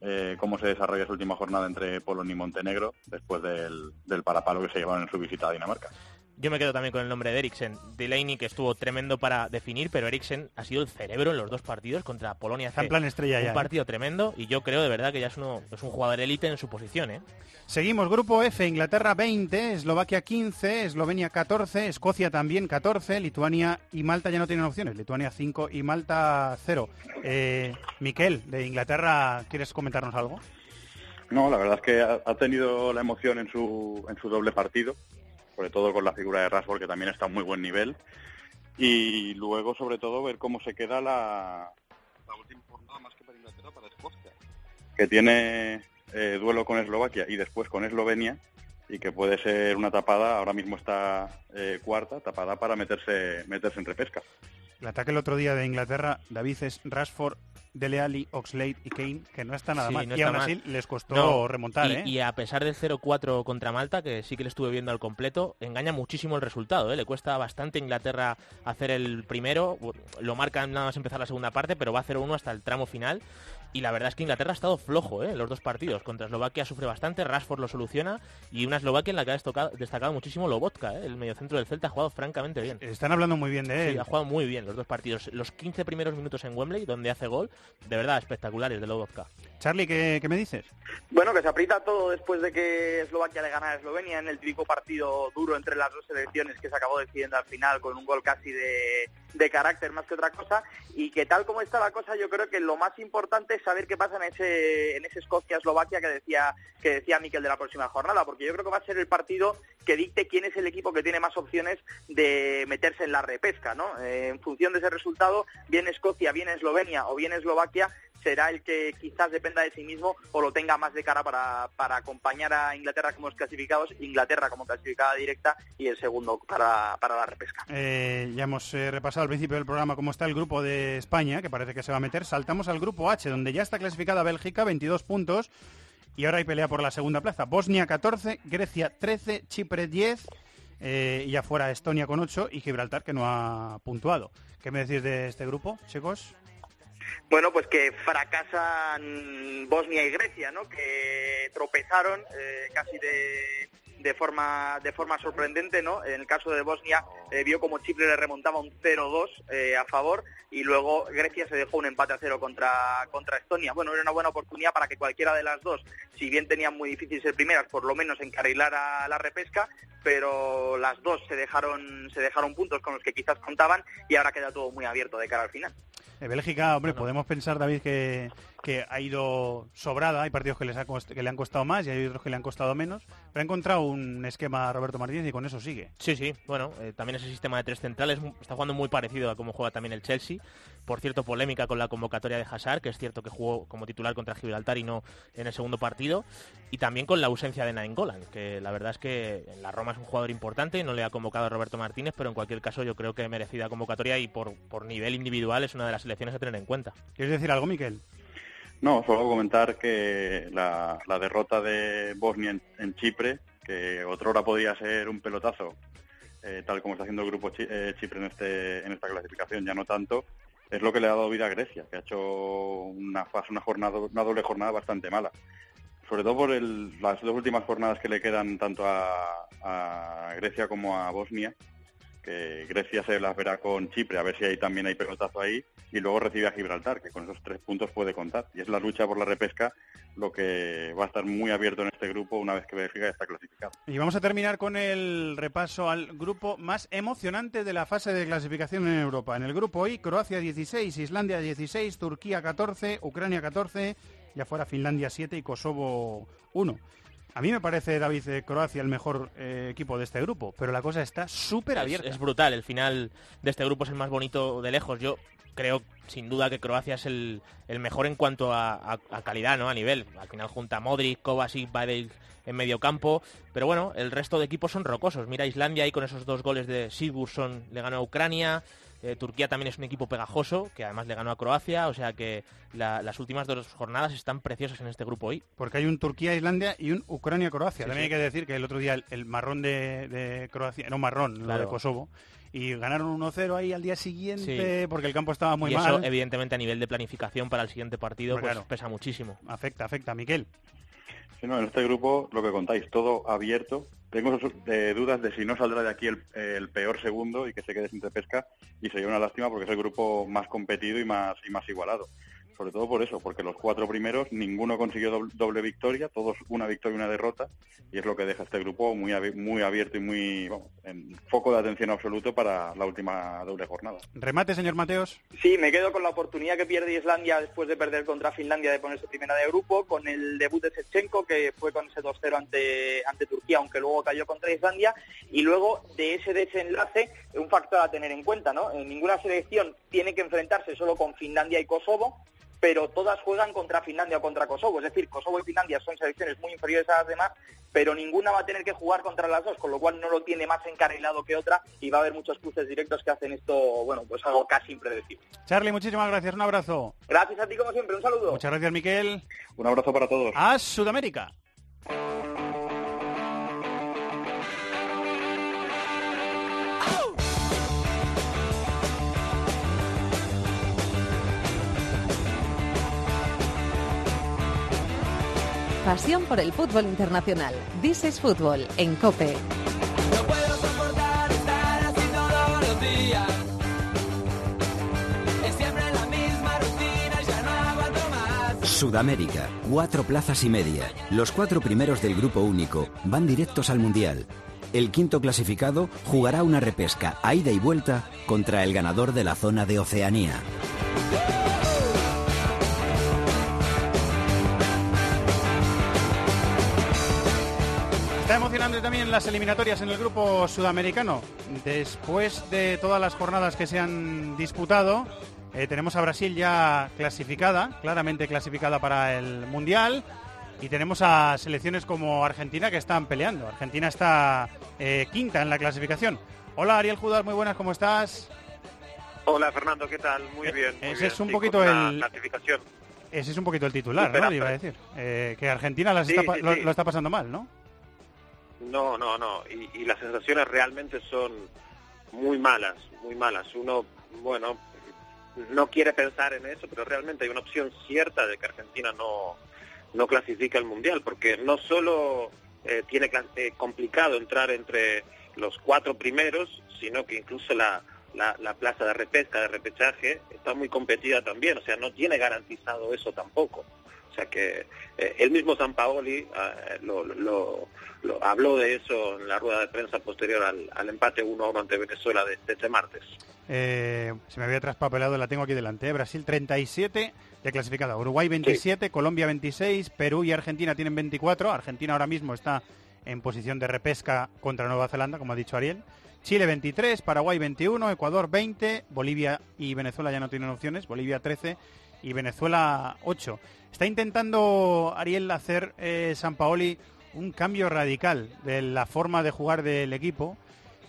eh, cómo se desarrolla esa última jornada entre Polonia y Montenegro después del, del parapalo que se llevaron en su visita a Dinamarca. Yo me quedo también con el nombre de Eriksen. Delaney, que estuvo tremendo para definir, pero Eriksen ha sido el cerebro en los dos partidos contra Polonia. Está en plan estrella un ya, ¿eh? partido tremendo y yo creo de verdad que ya es, uno, es un jugador élite en su posición. ¿eh? Seguimos, grupo F, Inglaterra 20, Eslovaquia 15, Eslovenia 14, Escocia también 14, Lituania y Malta ya no tienen opciones, Lituania 5 y Malta 0. Eh, Miquel, de Inglaterra, ¿quieres comentarnos algo? No, la verdad es que ha, ha tenido la emoción en su, en su doble partido, sobre todo con la figura de Rashford, que también está a muy buen nivel. Y luego, sobre todo, ver cómo se queda la, la última jornada más que para Inglaterra, para Escocia, que tiene eh, duelo con Eslovaquia y después con Eslovenia, y que puede ser una tapada, ahora mismo está eh, cuarta, tapada para meterse, meterse en repesca. El ataque el otro día de Inglaterra, David, es Rashford, Dele Alli, Oxlade y Kane, que no está nada Sí, mal. no y aún mal. así les costó No, remontar, y, ¿eh? y a pesar del 0-4 contra Malta, que sí que le estuve viendo al completo, engaña muchísimo el resultado. ¿eh? Le cuesta bastante a Inglaterra hacer el primero. Lo marcan nada más empezar la segunda parte, pero va 0-1 hasta el tramo final. Y la verdad es que Inglaterra ha estado flojo ¿eh? en los dos partidos. Contra Eslovaquia sufre bastante, Rashford lo soluciona. Y una Eslovaquia en la que ha destocado- destacado muchísimo Lobotka. ¿eh? El mediocentro del Celta ha jugado francamente bien. Están hablando muy bien de él. Sí, ha jugado muy bien los dos partidos. Los 15 primeros minutos en Wembley, donde hace gol, de verdad espectaculares de Lobotka. Charlie, ¿qué, qué me dices? Bueno, que se aprieta todo después de que Eslovaquia le gana a Eslovenia en el típico partido duro entre las dos selecciones que se acabó decidiendo al final con un gol casi de, de carácter más que otra cosa y que tal como está la cosa yo creo que lo más importante es saber qué pasa en ese en ese Escocia-Eslovaquia que decía que decía Miquel de la próxima jornada porque yo creo que va a ser el partido que dicte quién es el equipo que tiene más opciones de meterse en la repesca, ¿no? Eh, en función de ese resultado, bien Escocia, bien Eslovenia o bien Eslovaquia será el que quizás dependa de sí mismo o lo tenga más de cara para, para acompañar a Inglaterra como clasificados, Inglaterra como clasificada directa y el segundo para, para la repesca. Eh, ya hemos eh, repasado al principio del programa cómo está el grupo de España, que parece que se va a meter. Saltamos al grupo H, donde ya está clasificada Bélgica, 22 puntos. Y ahora hay pelea por la segunda plaza. Bosnia 14, Grecia 13, Chipre 10 eh, y afuera Estonia con 8 y Gibraltar que no ha puntuado. ¿Qué me decís de este grupo, chicos? Bueno, pues que fracasan Bosnia y Grecia, ¿no? Que tropezaron eh, casi de, forma de forma sorprendente, ¿no? En el caso de Bosnia eh, vio como Chipre le remontaba un 0-2 eh, a favor y luego Grecia se dejó un empate a cero contra contra Estonia. Bueno, era una buena oportunidad para que cualquiera de las dos, si bien tenían muy difícil ser primeras, por lo menos encarrilar la repesca, pero las dos se dejaron se dejaron puntos con los que quizás contaban y ahora queda todo muy abierto de cara al final. Bélgica, hombre, podemos pensar, David, que, que ha ido sobrada. Hay partidos que, les ha que le han costado más y hay otros que le han costado menos. Pero ha encontrado un esquema a Roberto Martínez y con eso sigue. Sí, sí, bueno, eh, también ese sistema de tres centrales está jugando muy parecido a cómo juega también el Chelsea. Por cierto, polémica con la convocatoria de Hazard, que es cierto que jugó como titular contra Gibraltar y no en el segundo partido. Y también con la ausencia de Nainggolan, que la verdad es que en la Roma es un jugador importante, no le ha convocado a Roberto Martínez, pero en cualquier caso yo creo que merecida convocatoria y por, por nivel individual es una de las selecciones a tener en cuenta. ¿Quieres decir algo, Miquel? No, solo comentar que la, derrota de Bosnia en, Chipre, que otrora podría ser un pelotazo, eh, tal como está haciendo el grupo Chi- eh, Chipre en, este, en esta clasificación, ya no tanto, es lo que le ha dado vida a Grecia, que ha hecho una fase, una jornada, una doble jornada bastante mala. Sobre todo por las dos últimas jornadas que le quedan tanto a Grecia como a Bosnia, que Grecia se las verá con Chipre, a ver si ahí también hay pelotazo ahí, y luego recibe a Gibraltar, que con esos tres puntos puede contar. Y es la lucha por la repesca lo que va a estar muy abierto en este grupo una vez que Bélgica está clasificado. Y vamos a terminar con el repaso al grupo más emocionante de la fase de clasificación en Europa. En el grupo I, Croacia 16, Islandia 16, Turquía 14, Ucrania 14, y afuera Finlandia 7 y Kosovo 1. A mí me parece, David, eh, Croacia el mejor eh, equipo de este grupo, pero la cosa está súper abierta. es brutal, el final de este grupo es el más bonito de lejos. Yo creo sin duda que Croacia es el, el mejor en cuanto a, a- a calidad, ¿no? A nivel. Al final junta a Modric, Kovacic, Badek en medio campo. Pero bueno, el resto de equipos son rocosos. Mira Islandia ahí con esos dos goles de Sigurdsson le ganó a Ucrania. Eh, Turquía también es un equipo pegajoso, que además le ganó a Croacia. O sea que la- las últimas dos jornadas están preciosas en este grupo hoy. Porque hay un Turquía-Islandia y un Ucrania-Croacia. Sí, También sí. hay que decir que el otro día el, el marrón de, de Croacia, no marrón, lo Claro. de Kosovo, y ganaron 1-0 ahí al día siguiente Sí. porque el campo estaba muy y eso, mal. evidentemente, a nivel de planificación para el siguiente partido, pues claro. pesa muchísimo. Afecta, afecta. Miquel. Sí, en este grupo, lo que contáis, todo abierto. Tengo eh, dudas de si no saldrá de aquí el, el peor segundo y que se quede sin pesca y sería una lástima porque es el grupo más competido y más y más igualado. Sobre todo por eso, porque los cuatro primeros ninguno consiguió doble, doble victoria, todos una victoria y una derrota y es lo que deja este grupo muy abi- muy abierto y muy vamos, en foco de atención absoluto para la última doble jornada. Remate, señor Mateos. Sí, me quedo con la oportunidad que pierde Islandia después de perder contra Finlandia de ponerse primera de grupo, con el debut de Sechenko, que fue con ese 2-0 ante, ante Turquía, aunque luego cayó contra Islandia, y luego de ese desenlace, un factor a tener en cuenta, ¿no? Eh, ninguna selección tiene que enfrentarse solo con Finlandia y Kosovo, pero todas juegan contra Finlandia o contra Kosovo. Es decir, Kosovo y Finlandia son selecciones muy inferiores a las demás, pero ninguna va a tener que jugar contra las dos, con lo cual no lo tiene más encarrilado que otra y va a haber muchos cruces directos que hacen esto, bueno, pues algo casi impredecible. Charlie, muchísimas gracias. Un abrazo. Gracias a ti como siempre, un saludo. Muchas gracias, Miquel. Un abrazo para todos. A Sudamérica. Pasión por el fútbol internacional. This is Fútbol en COPE. No puedo soportar estar así todos los días. Es siempre la misma rutina y ya no aguanto más. Sudamérica, cuatro plazas y media. Los cuatro primeros del grupo único van directos al Mundial. El quinto clasificado jugará una repesca a ida y vuelta contra el ganador de la zona de Oceanía. También las eliminatorias en el grupo sudamericano. Después de todas las jornadas que se han disputado, eh, tenemos a Brasil ya clasificada, claramente clasificada para el Mundial. Y tenemos a selecciones como Argentina que están peleando. Argentina está eh, quinta en la clasificación. Hola Ariel Judar, muy buenas, ¿cómo estás? Hola Fernando, ¿qué tal? Muy Eh, bien. muy ese bien, es un sí, poquito el- clasificación. Ese es un poquito el titular. Iba a decir. Eh, que Argentina las Sí, está pa- sí, lo, sí. lo está pasando mal, ¿no? No, no, no. Y, y las sensaciones realmente son muy malas, muy malas. Uno, bueno, no quiere pensar en eso, pero realmente hay una opción cierta de que Argentina no, no clasifique al Mundial, porque no solo eh, tiene eh, complicado entrar entre los cuatro primeros, sino que incluso la, la, la plaza de repesca, de repechaje, está muy competida también, o sea, no tiene garantizado eso tampoco. O sea que eh, el mismo San Paoli eh, lo, lo- lo- habló de eso en la rueda de prensa posterior al, al empate 1-1 ante Venezuela de, de este martes. Eh, se me había traspapelado, la tengo aquí delante. Brasil 37 de clasificada, Uruguay 27, Colombia 26, Perú y Argentina tienen 24. Argentina ahora mismo está en posición de repesca contra Nueva Zelanda, como ha dicho Ariel. Chile 23, Paraguay 21, Ecuador 20, Bolivia y Venezuela ya no tienen opciones, Bolivia 13 y Venezuela 8. Está intentando Ariel hacer eh, San Paoli un cambio radical de la forma de jugar del equipo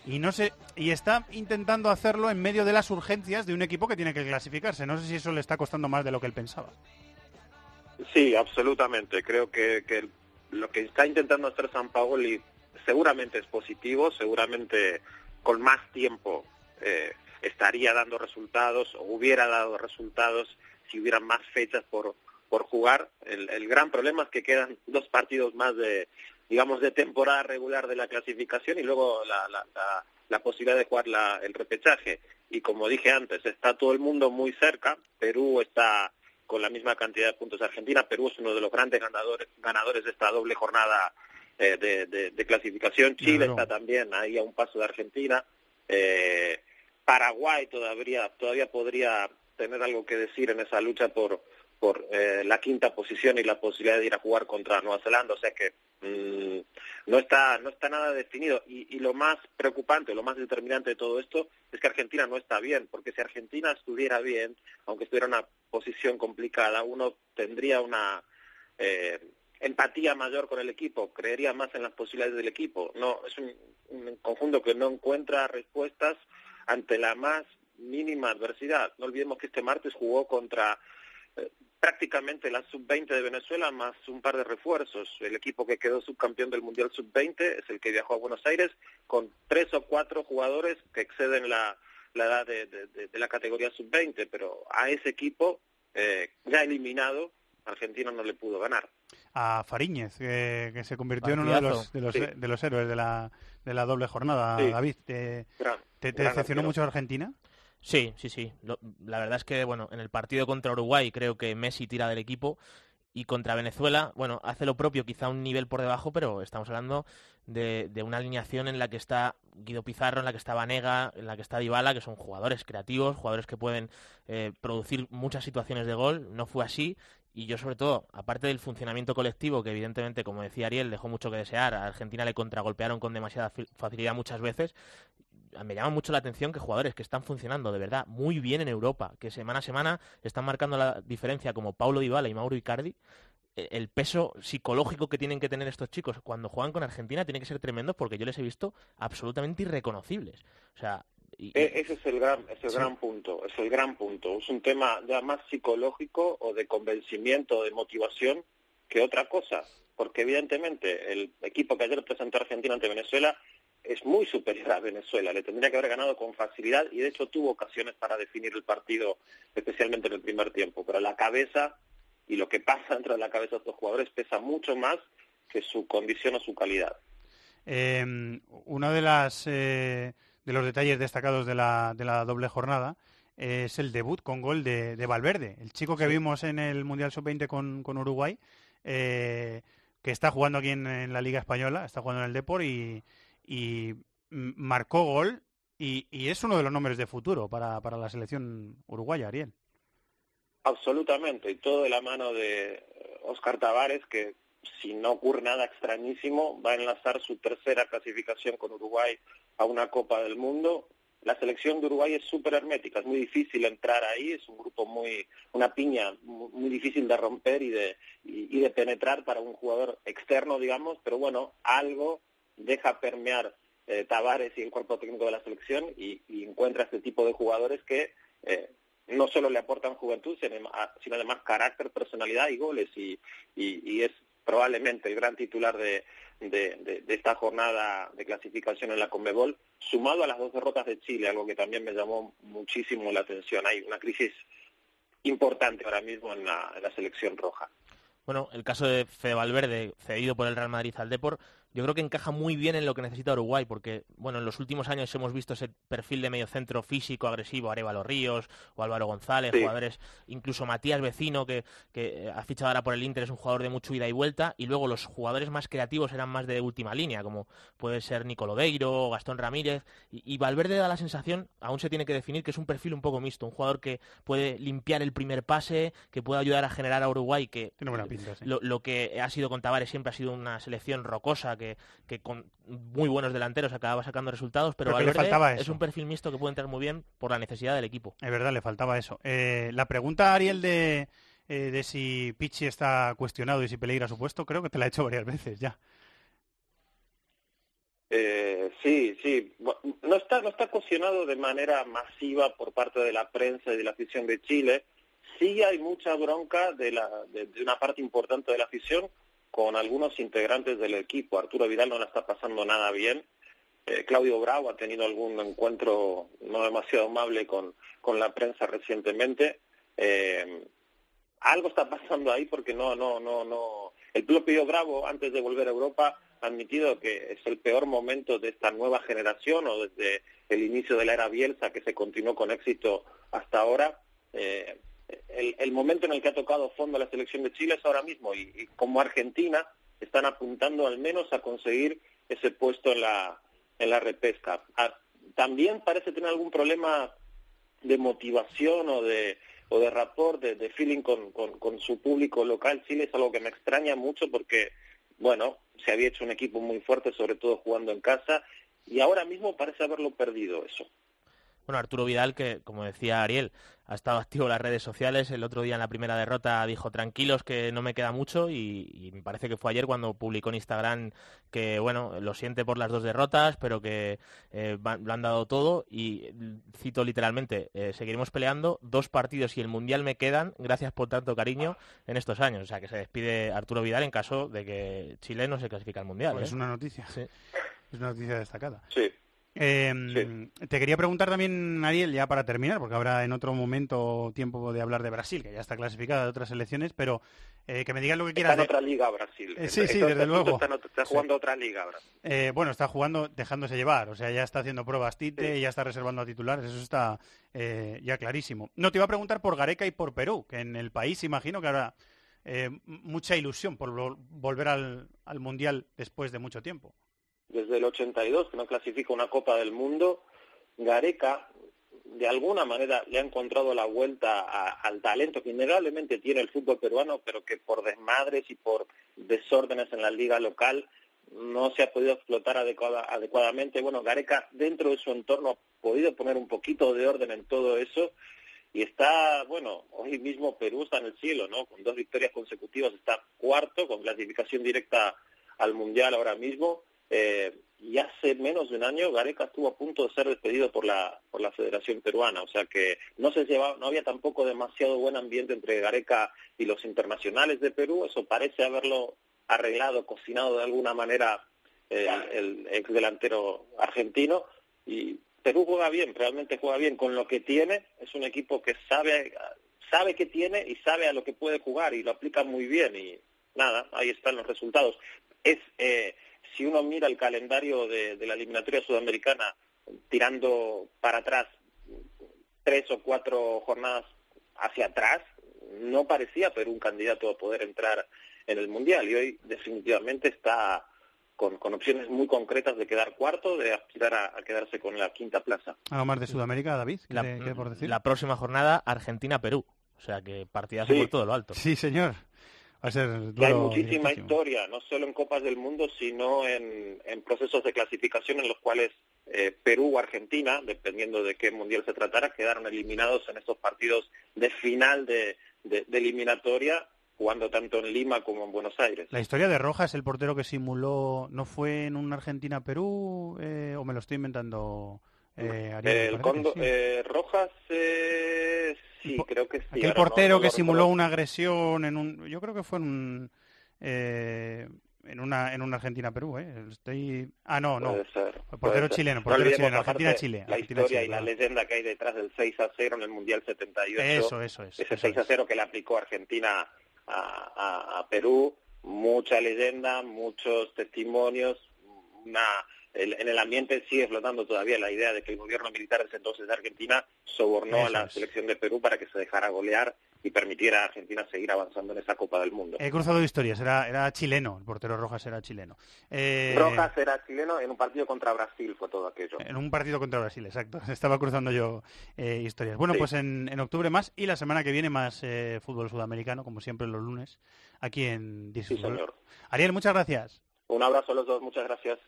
y no sé y está intentando hacerlo en medio de las urgencias de un equipo que tiene que clasificarse. No sé si eso le está costando más de lo que él pensaba. Sí, absolutamente. Creo que, que lo que está intentando hacer San Paoli seguramente es positivo, seguramente con más tiempo eh, estaría dando resultados o hubiera dado resultados si hubieran más fechas por, por jugar. El, el gran problema es que quedan dos partidos más de, digamos, de temporada regular de la clasificación y luego la, la, la, la posibilidad de jugar la, el repechaje. Y como dije antes, está todo el mundo muy cerca. Perú está con la misma cantidad de puntos de Argentina. Perú es uno de los grandes ganadores, ganadores de esta doble jornada eh, de, de- de clasificación. Chile está también ahí a un paso de Argentina. Eh, Paraguay todavía, todavía podría tener algo que decir en esa lucha por, por eh, la quinta posición y la posibilidad de ir a jugar contra Nueva Zelanda. O sea que mm, no está no está nada definido y, y lo más preocupante, lo más determinante de todo esto es que Argentina no está bien, porque si Argentina estuviera bien, aunque estuviera en una posición complicada, uno tendría una eh, empatía mayor con el equipo, creería más en las posibilidades del equipo. No es un, un conjunto que no encuentra respuestas ante la más mínima adversidad. No olvidemos que este martes jugó contra eh, prácticamente la sub-20 de Venezuela más un par de refuerzos. El equipo que quedó subcampeón del Mundial sub-20 es el que viajó a Buenos Aires con tres o cuatro jugadores que exceden la, la edad de, de- de- de la categoría sub-20, pero a ese equipo eh, ya eliminado, Argentina no le pudo ganar. A Fariñez, que, que se convirtió en uno de los, de los, Sí. de los héroes de la, de la doble jornada. Sí. David, ¿te, Gran- te- te gran decepcionó arquero. mucho Argentina? Sí, sí, sí. La verdad es que, bueno, en el partido contra Uruguay creo que Messi tira del equipo y contra Venezuela, bueno, hace lo propio, quizá un nivel por debajo, pero estamos hablando de, una alineación en la que está Guido Pizarro, en la que está Vanega, en la que está Dybala, que son jugadores creativos, jugadores que pueden eh, producir muchas situaciones de gol. No fue así y yo sobre todo, aparte del funcionamiento colectivo, que evidentemente, como decía Ariel, dejó mucho que desear, a Argentina le contragolpearon con demasiada facilidad muchas veces, me llama mucho la atención que jugadores que están funcionando de verdad muy bien en Europa, que semana a semana están marcando la diferencia como Paulo Dybala y Mauro Icardi, e- el peso psicológico que tienen que tener estos chicos cuando juegan con Argentina tiene que ser tremendo porque yo les he visto absolutamente irreconocibles. O sea, y- E- Ese es el gran, es el Sí. gran punto, es el gran punto. Es un tema ya más psicológico o de convencimiento, de motivación que otra cosa, porque evidentemente el equipo que ayer presentó Argentina ante Venezuela es muy superior a Venezuela, le tendría que haber ganado con facilidad y de hecho tuvo ocasiones para definir el partido, especialmente en el primer tiempo, pero la cabeza y lo que pasa dentro de la cabeza de estos jugadores pesa mucho más que su condición o su calidad. Eh, uno de, las, eh, de los detalles destacados de la, de la doble jornada es el debut con gol de, de Valverde, el chico que vimos en el Mundial Sub-20 con, con Uruguay, eh, que está jugando aquí en, en la Liga Española, está jugando en el Depor y, y marcó gol y, y es uno de los nombres de futuro para, para la selección uruguaya, Ariel. Absolutamente, y todo de la mano de Oscar Tavares, que si no ocurre nada extrañísimo, va a enlazar su tercera clasificación con Uruguay a una Copa del Mundo. La selección de Uruguay es súper hermética, es muy difícil entrar ahí, es un grupo muy, una piña muy, difícil de romper y de, y de penetrar para un jugador externo, digamos, pero bueno, algo deja permear eh, Tavares y el cuerpo técnico de la selección y, y encuentra este tipo de jugadores que eh, no solo le aportan juventud, sino, sino además carácter, personalidad y goles. Y, y, y es probablemente el gran titular de, de, de, de, esta jornada de clasificación en la Conmebol, sumado a las dos derrotas de Chile, algo que también me llamó muchísimo la atención. Hay una crisis importante ahora mismo en la, en la selección roja. Bueno, el caso de Fede Valverde, cedido por el Real Madrid al Depor, yo creo que encaja muy bien en lo que necesita Uruguay, porque bueno, en los últimos años hemos visto ese perfil de mediocentro físico, agresivo, Arevalo Ríos o Álvaro González, sí. jugadores, incluso Matías Vecino, que, que, ha fichado ahora por el Inter, es un jugador de mucho ida y vuelta, y luego los jugadores más creativos eran más de última línea, como puede ser Nicolodeiro, Gastón Ramírez, y, y, Valverde da la sensación, aún se tiene que definir, que es un perfil un poco mixto, un jugador que puede limpiar el primer pase, que puede ayudar a generar a Uruguay, que pinta, sí. lo, lo, que ha sido con Tavares siempre ha sido una selección rocosa, que, que con muy buenos delanteros acababa sacando resultados, pero, pero Valverde es un perfil mixto que puede entrar muy bien por la necesidad del equipo. Es verdad, le faltaba eso. Eh, la pregunta, Ariel, de, eh, de si Pichi está cuestionado y si peligra su puesto, creo que te la he hecho varias veces ya. Eh, sí, sí. No está, no está cuestionado de manera masiva por parte de la prensa y de la afición de Chile. Sí hay mucha bronca de, la, de, de una parte importante de la afición con algunos integrantes del equipo. Arturo Vidal no la está pasando nada bien. Eh, Claudio Bravo ha tenido algún encuentro no demasiado amable con, con la prensa recientemente. Eh, algo está pasando ahí porque no, no, no, no. El propio Bravo, antes de volver a Europa, ha admitido que es el peor momento de esta nueva generación o desde el inicio de la era Bielsa, que se continuó con éxito hasta ahora. Eh, el, momento en el que ha tocado fondo la selección de Chile es ahora mismo y, como Argentina están apuntando al menos a conseguir ese puesto en la, en la repesca. Ah, también parece tener algún problema de motivación o de, o de rapport, de, feeling con, con, su público local. Chile es algo que me extraña mucho porque, bueno, se había hecho un equipo muy fuerte, sobre todo jugando en casa, y ahora mismo parece haberlo perdido eso. Bueno, Arturo Vidal, que como decía Ariel, ha estado activo en las redes sociales. El otro día en la primera derrota dijo tranquilos que no me queda mucho y, y, me parece que fue ayer cuando publicó en Instagram que, bueno, lo siente por las dos derrotas, pero que eh, lo han dado todo y cito literalmente, eh, seguiremos peleando, dos partidos y el Mundial me quedan, gracias por tanto cariño en estos años. O sea, que se despide Arturo Vidal en caso de que Chile no se clasifique al Mundial. Pues ¿eh? Es una noticia. Sí. Es una noticia destacada. Sí. Eh, sí. Te quería preguntar también, Ariel, ya para terminar, porque habrá en otro momento tiempo de hablar de Brasil, que ya está clasificada de otras elecciones, pero eh, que me digas lo que quieras. Está en de... otra liga Brasil. Eh, sí, sí, desde luego. Está, está jugando sí. otra liga Brasil. Eh, bueno, está jugando dejándose llevar, o sea, ya está haciendo pruebas Tite, sí. ya está reservando a titulares, eso está eh, ya clarísimo. No, te iba a preguntar por Gareca y por Perú, que en el país imagino que habrá eh, mucha ilusión por volver al, al Mundial después de mucho tiempo desde el 82, que no clasifica una Copa del Mundo, Gareca de alguna manera le ha encontrado la vuelta a, al talento que innegablemente tiene el fútbol peruano, pero que por desmadres y por desórdenes en la liga local no se ha podido explotar adecuada, adecuadamente. Bueno, Gareca dentro de su entorno ha podido poner un poquito de orden en todo eso y está, bueno, hoy mismo Perú está en el cielo, ¿no? Con dos victorias consecutivas está cuarto, con clasificación directa al Mundial ahora mismo eh, y hace menos de un año Gareca estuvo a punto de ser despedido por la por la Federación Peruana, o sea que no se llevaba, no había tampoco demasiado buen ambiente entre Gareca y los internacionales de Perú, eso parece haberlo arreglado, cocinado de alguna manera eh, el ex delantero argentino. Y Perú juega bien, realmente juega bien con lo que tiene, es un equipo que sabe sabe qué tiene y sabe a lo que puede jugar y lo aplica muy bien. Y nada, ahí están los resultados. Es eh, si uno mira el calendario de, de, la eliminatoria sudamericana tirando para atrás tres o cuatro jornadas hacia atrás, no parecía Perú un candidato a poder entrar en el Mundial y hoy definitivamente está con, con opciones muy concretas de quedar cuarto, de aspirar a, a quedarse con la quinta plaza. Algo más de Sudamérica, David. ¿Qué La, te- qué por decir? la próxima jornada, Argentina-Perú. O sea que partidazo Sí. por todo lo alto. Sí, señor. A ser hay muchísima historia, no solo en Copas del Mundo, sino en, en procesos de clasificación en los cuales eh, Perú o Argentina, dependiendo de qué mundial se tratara, quedaron eliminados en estos partidos de final de, de- de eliminatoria, jugando tanto en Lima como en Buenos Aires. La historia de Rojas, el portero que simuló, ¿no fue en un Argentina-Perú eh, o me lo estoy inventando? Eh, Ariel? El Condo- sí. eh, Rojas, sí, creo que sí. Aquel ahora portero no que simuló una agresión en un, yo creo que fue en un, eh, en una, en una Argentina-Perú, ¿eh? Estoy, ah no, no, Puede ser, Fue puede portero chileno, No portero chileno, Argentina-Chile, La historia y la leyenda que hay detrás del 6 a 0 en el Mundial 78. Eso, eso es, Ese eso 6 a es. 0 que le aplicó Argentina a, a- a Perú. Mucha leyenda, muchos testimonios. Una, el- en el ambiente sigue flotando todavía la idea de que el gobierno militar de ese entonces de Argentina sobornó Eso a la es. selección de Perú para que se dejara golear y permitiera a Argentina seguir avanzando en esa Copa del Mundo. He cruzado historias, era, era chileno, el portero Rojas era chileno. Eh, Rojas era chileno en un partido contra Brasil, fue todo aquello. En un partido contra Brasil, exacto. [laughs] Estaba cruzando yo eh, historias. Bueno, Sí. pues en, en octubre más y la semana que viene más eh, fútbol sudamericano, como siempre los lunes, aquí en This Sí, señor. Ariel, muchas gracias. Un abrazo a los dos, muchas gracias.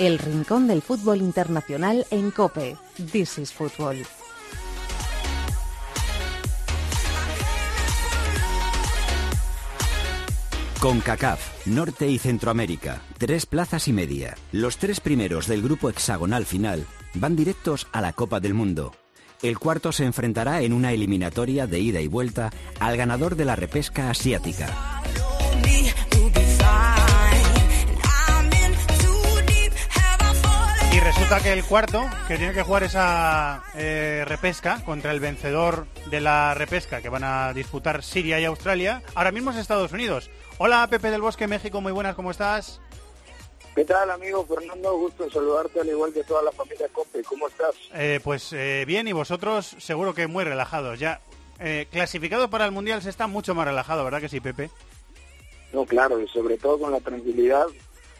El rincón del fútbol internacional en Cope. This is Football. Con CACAF, Norte y Centroamérica, tres plazas y media. Los tres primeros del grupo hexagonal final van directos a la Copa del Mundo. El cuarto se enfrentará en una eliminatoria de ida y vuelta al ganador de la repesca asiática. Y resulta que el cuarto, que tiene que jugar esa eh, repesca contra el vencedor de la repesca que van a disputar Siria y Australia, ahora mismo es Estados Unidos. Hola Pepe del Bosque, México, muy buenas, ¿cómo estás? ¿Qué tal, amigo Fernando? Gusto en saludarte al igual que toda la familia Cope. ¿Cómo estás? Eh, pues eh, bien, y vosotros seguro que muy relajados. Ya eh, clasificado para el Mundial se está mucho más relajado, ¿verdad que sí, Pepe? No, claro, y sobre todo con la tranquilidad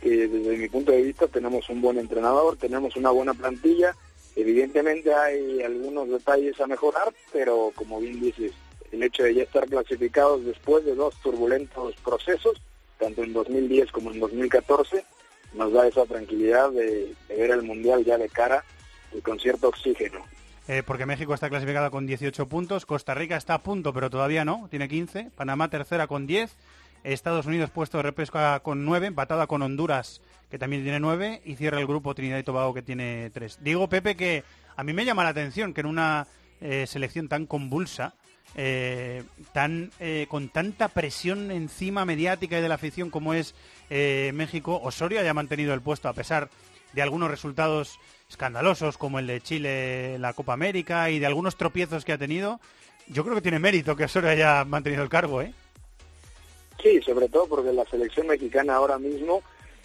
que desde mi punto de vista tenemos un buen entrenador, tenemos una buena plantilla. Evidentemente hay algunos detalles a mejorar, pero como bien dices, el hecho de ya estar clasificados después de dos turbulentos procesos, tanto en 2010 como en 2014, nos da esa tranquilidad de, ver el Mundial ya de cara y con cierto oxígeno. Eh, porque México está clasificado con 18 puntos, Costa Rica está a punto, pero todavía no, tiene 15, Panamá tercera con 10, Estados Unidos puesto de repesca con 9, empatada con Honduras, que también tiene 9, y cierra el grupo Trinidad y Tobago, que tiene 3. Digo, Pepe, que a mí me llama la atención que en una eh, selección tan convulsa, eh, tan con tanta presión encima mediática y de la afición como es eh, México, Osorio haya mantenido el puesto a pesar de algunos resultados escandalosos como el de Chile en la Copa América y de algunos tropiezos que ha tenido. Yo creo que tiene mérito que Osorio haya mantenido el cargo, ¿eh? Sí, sobre todo porque la selección mexicana ahora mismo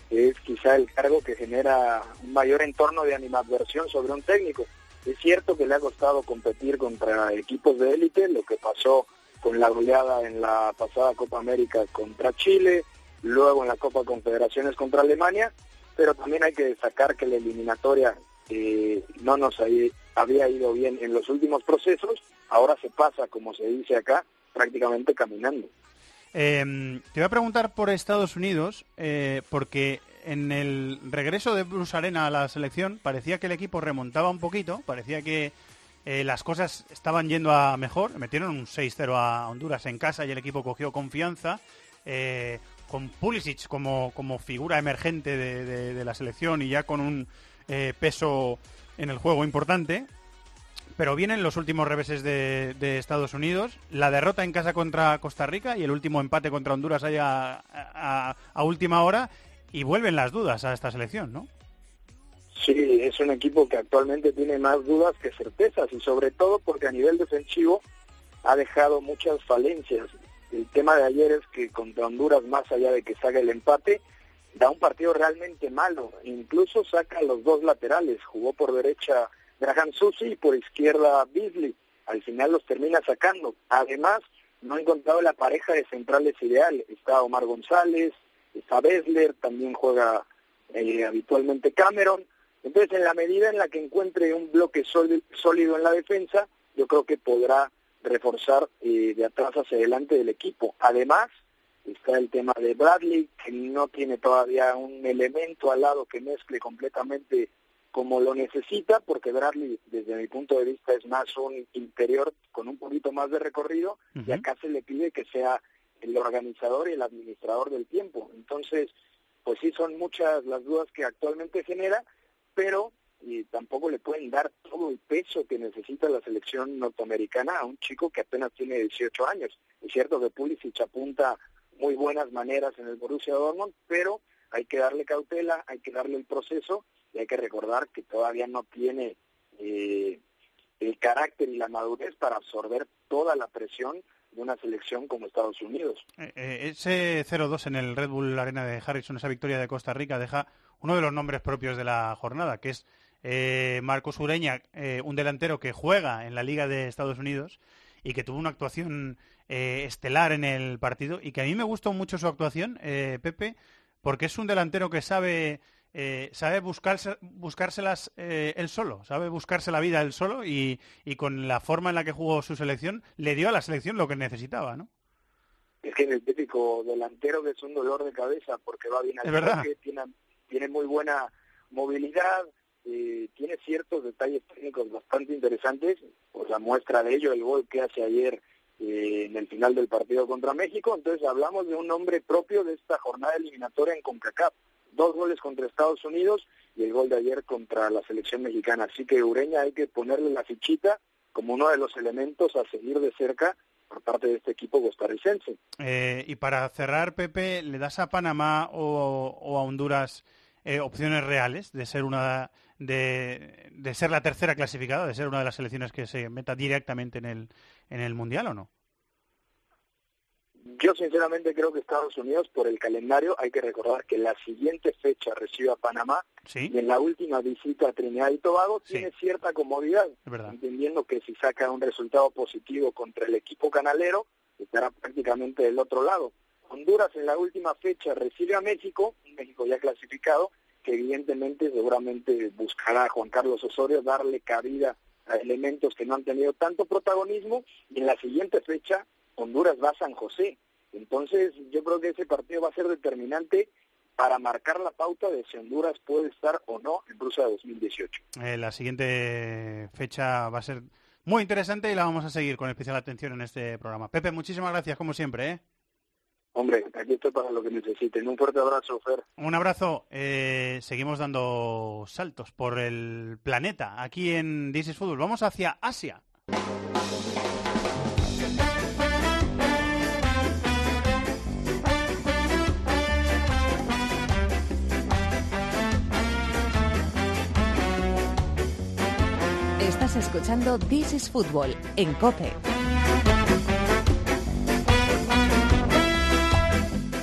es quizá el cargo que genera un mayor entorno de animadversión sobre un técnico. Es cierto que le ha costado competir contra equipos de élite, lo que pasó con la goleada en la pasada Copa América contra Chile, luego en la Copa Confederaciones contra Alemania, pero también hay que destacar que la eliminatoria eh, no nos había ido bien en los últimos procesos, ahora se pasa, como se dice acá, prácticamente caminando. Eh, te voy a preguntar por Estados Unidos, eh, porque en el regreso de Bruce a la selección parecía que el equipo remontaba un poquito, parecía que eh, las cosas estaban yendo a mejor. Metieron un 6-0 a Honduras en casa y el equipo cogió confianza. Con Pulisic como, como figura emergente de, de- la selección y ya con un eh, peso en el juego importante. Pero vienen los últimos reveses de, de Estados Unidos, la derrota en casa contra Costa Rica y el último empate contra Honduras ahí a, a- a última hora y vuelven las dudas a esta selección, ¿no? Sí, es un equipo que actualmente tiene más dudas que certezas y sobre todo porque a nivel defensivo ha dejado muchas falencias. El tema de ayer es que contra Honduras, más allá de que salga el empate, da un partido realmente malo. Incluso saca los dos laterales. Jugó por derecha Graham Susi y por izquierda Beasley. Al final los termina sacando. Además, no ha encontrado la pareja de centrales ideal. Está Omar González, está Bessler, también juega eh, habitualmente Cameron. Entonces, en la medida en la que encuentre un bloque sólido en la defensa, yo creo que podrá reforzar eh, de atrás hacia adelante del equipo. Además, está el tema de Bradley, que no tiene todavía un elemento al lado que mezcle completamente como lo necesita, porque Bradley, desde mi punto de vista, es más un interior con un poquito más de recorrido, y acá se le pide que sea el organizador y el administrador del tiempo. Entonces, pues sí son muchas las dudas que actualmente genera, pero y tampoco le pueden dar todo el peso que necesita la selección norteamericana a un chico que apenas tiene 18 años. Es cierto que Pulisic apunta muy buenas maneras en el Borussia Dortmund, pero hay que darle cautela, hay que darle el proceso y hay que recordar que todavía no tiene eh, el carácter y la madurez para absorber toda la presión de una selección como Estados Unidos. Eh, eh, ese 0-2 en el Red Bull Arena de Harrison, esa victoria de Costa Rica, deja uno de los nombres propios de la jornada, que es eh, Marcos Ureña, eh, un delantero que juega en la Liga de Estados Unidos y que tuvo una actuación eh, estelar en el partido y que a mí me gustó mucho su actuación, Pepe, porque es un delantero que sabe sabe buscarse, buscárselas él solo, sabe buscarse la vida él solo y, con la forma en la que jugó su selección le dio a la selección lo que necesitaba, ¿no? Es que es el típico delantero que es un dolor de cabeza porque va bien al tiene, tiene muy buena movilidad, eh, tiene ciertos detalles técnicos bastante interesantes, pues la muestra de ello el gol que hace ayer eh, en el final del partido contra México, entonces hablamos de un nombre propio de esta jornada eliminatoria en CONCACAF, dos goles contra Estados Unidos y el gol de ayer contra la selección mexicana, así que Ureña hay que ponerle la fichita como uno de los elementos a seguir de cerca por parte de este equipo costarricense. Eh, y para cerrar, Pepe, ¿le das a Panamá o, a Honduras opciones reales de ser una de, de, ser la tercera clasificada, de ser una de las selecciones que se meta directamente en el, en el Mundial o no? Yo sinceramente creo que Estados Unidos, por el calendario, hay que recordar que la siguiente fecha recibe a Panamá y en la última visita a Trinidad y Tobago tiene cierta comodidad, entendiendo que si saca un resultado positivo contra el equipo canalero, estará prácticamente del otro lado. Honduras en la última fecha recibe a México, México ya clasificado, que evidentemente seguramente buscará Juan Carlos Osorio darle cabida a elementos que no han tenido tanto protagonismo y en la siguiente fecha Honduras va a San José. Entonces yo creo que ese partido va a ser determinante para marcar la pauta de si Honduras puede estar o no en Rusia 2018. Eh, la siguiente fecha va a ser muy interesante y la vamos a seguir con especial atención en este programa. Pepe, muchísimas gracias como siempre. ¿eh? Hombre, aquí estoy para lo que necesiten. Un fuerte abrazo, Fer. Un abrazo. Eh, seguimos dando saltos por el planeta aquí en This is Football. Vamos hacia Asia. Estás escuchando This is Football en COPE.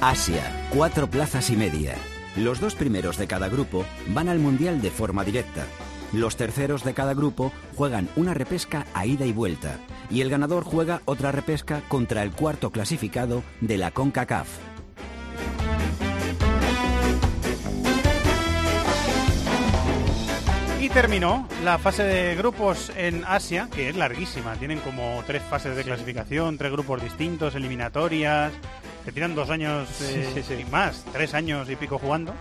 Asia, cuatro plazas y media. Los dos primeros de cada grupo van al Mundial de forma directa. Los terceros de cada grupo juegan una repesca a ida y vuelta. Y el ganador juega otra repesca contra el cuarto clasificado de la CONCACAF. Y terminó la fase de grupos en Asia, que es larguísima. Tienen como tres fases de clasificación, tres grupos distintos, eliminatorias, que tienen dos años eh, y más, tres años y pico jugando,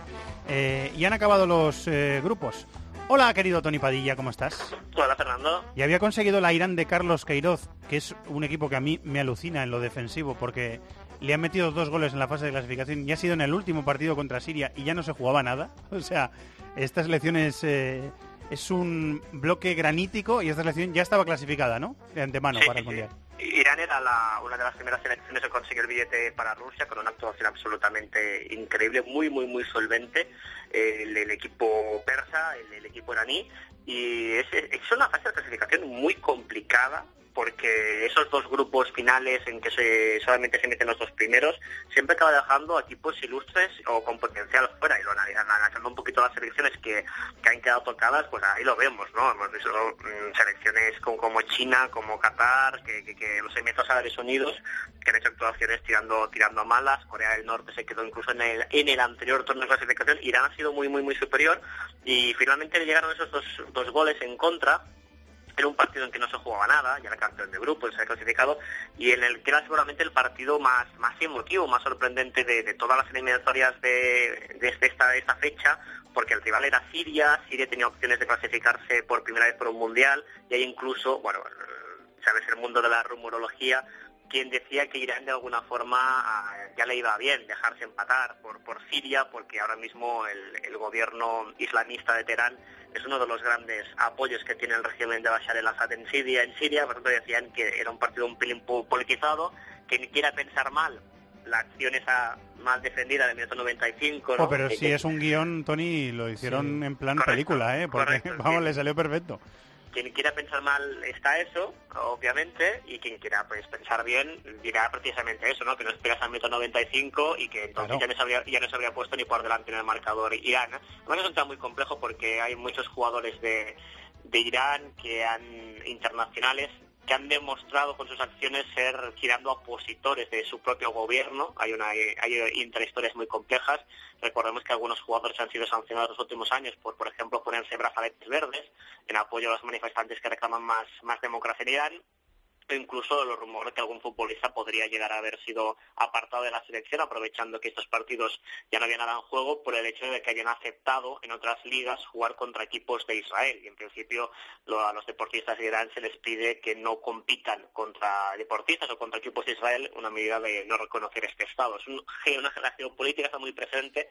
eh, y han acabado los eh, grupos. Hola, querido Tony Padilla, ¿cómo estás? Hola, Fernando. Y había conseguido la Irán de Carlos Queiroz, que es un equipo que a mí me alucina en lo defensivo, porque le han metido dos goles en la fase de clasificación y ha sido en el último partido contra Siria y ya no se jugaba nada. [laughs] O sea, esta selección es, es un bloque granítico y esta selección ya estaba clasificada, ¿no? De antemano para el Mundial. Irán era la, una de las primeras selecciones que consiguió el billete para Rusia con una actuación absolutamente increíble, muy, muy, muy solvente. El, equipo persa, el, equipo iraní. Y es, es una fase de clasificación muy complicada porque esos dos grupos finales en que se, solamente se meten los dos primeros, siempre acaba dejando a equipos ilustres o con potencial fuera. Y lo analizando un poquito las selecciones que, que han quedado tocadas, pues ahí lo vemos, ¿no? Hemos visto mm, selecciones como, como China, como Qatar, que, los Emiratos Árabes Unidos, que han hecho actuaciones tirando tirando malas. Corea del Norte se quedó incluso en el, en el anterior torneo de clasificación. Irán ha sido muy, muy, muy superior. Y finalmente le llegaron esos dos, dos goles en contra era un partido en que no se jugaba nada, ya era campeón de grupo, se ha clasificado, y en el que era seguramente el partido más, más emotivo, más sorprendente de, todas las eliminatorias de, de esta, esta fecha, porque el rival era Siria, Siria tenía opciones de clasificarse por primera vez por un mundial, y hay incluso, bueno, sabes, el mundo de la rumorología, quien decía que Irán de alguna forma ah, ya le iba bien dejarse empatar por, por Siria, porque ahora mismo el, el gobierno islamista de Teherán es uno de los grandes apoyos que tiene el régimen de Bashar el-Assad en Siria, en Siria, por tanto decían que era un partido un pelín politizado, que ni quiera pensar mal la acción esa más defendida de 1995. ¿no? Oh, pero Que- si es un guion, Tony, lo hicieron en plan película, ¿eh? Porque, correcto, [laughs] vamos, sí. le salió perfecto. Quien quiera pensar mal está eso, obviamente, y quien quiera pues pensar bien dirá precisamente eso, ¿no? Que no esperas al metro 95 y que entonces Claro. ya, no se habría, ya no se habría puesto ni por delante en el marcador Irán. Además es un tema muy complejo porque hay muchos jugadores de, de Irán que han internacionales que han demostrado con sus acciones ser tirando opositores de su propio gobierno. Hay una hay intrahistorias muy complejas. Recordemos que algunos jugadores han sido sancionados los últimos años por, por ejemplo, ponerse brazaletes verdes en apoyo a los manifestantes que reclaman más, más democracia en Irán incluso los rumores de que algún futbolista podría llegar a haber sido apartado de la selección aprovechando que estos partidos ya no había nada en juego por el hecho de que hayan aceptado en otras ligas jugar contra equipos de Israel. Y en principio a los deportistas de Irán se les pide que no compitan contra deportistas o contra equipos de Israel una medida de no reconocer este estado. Es un, [laughs] una, la geopolítica está muy presente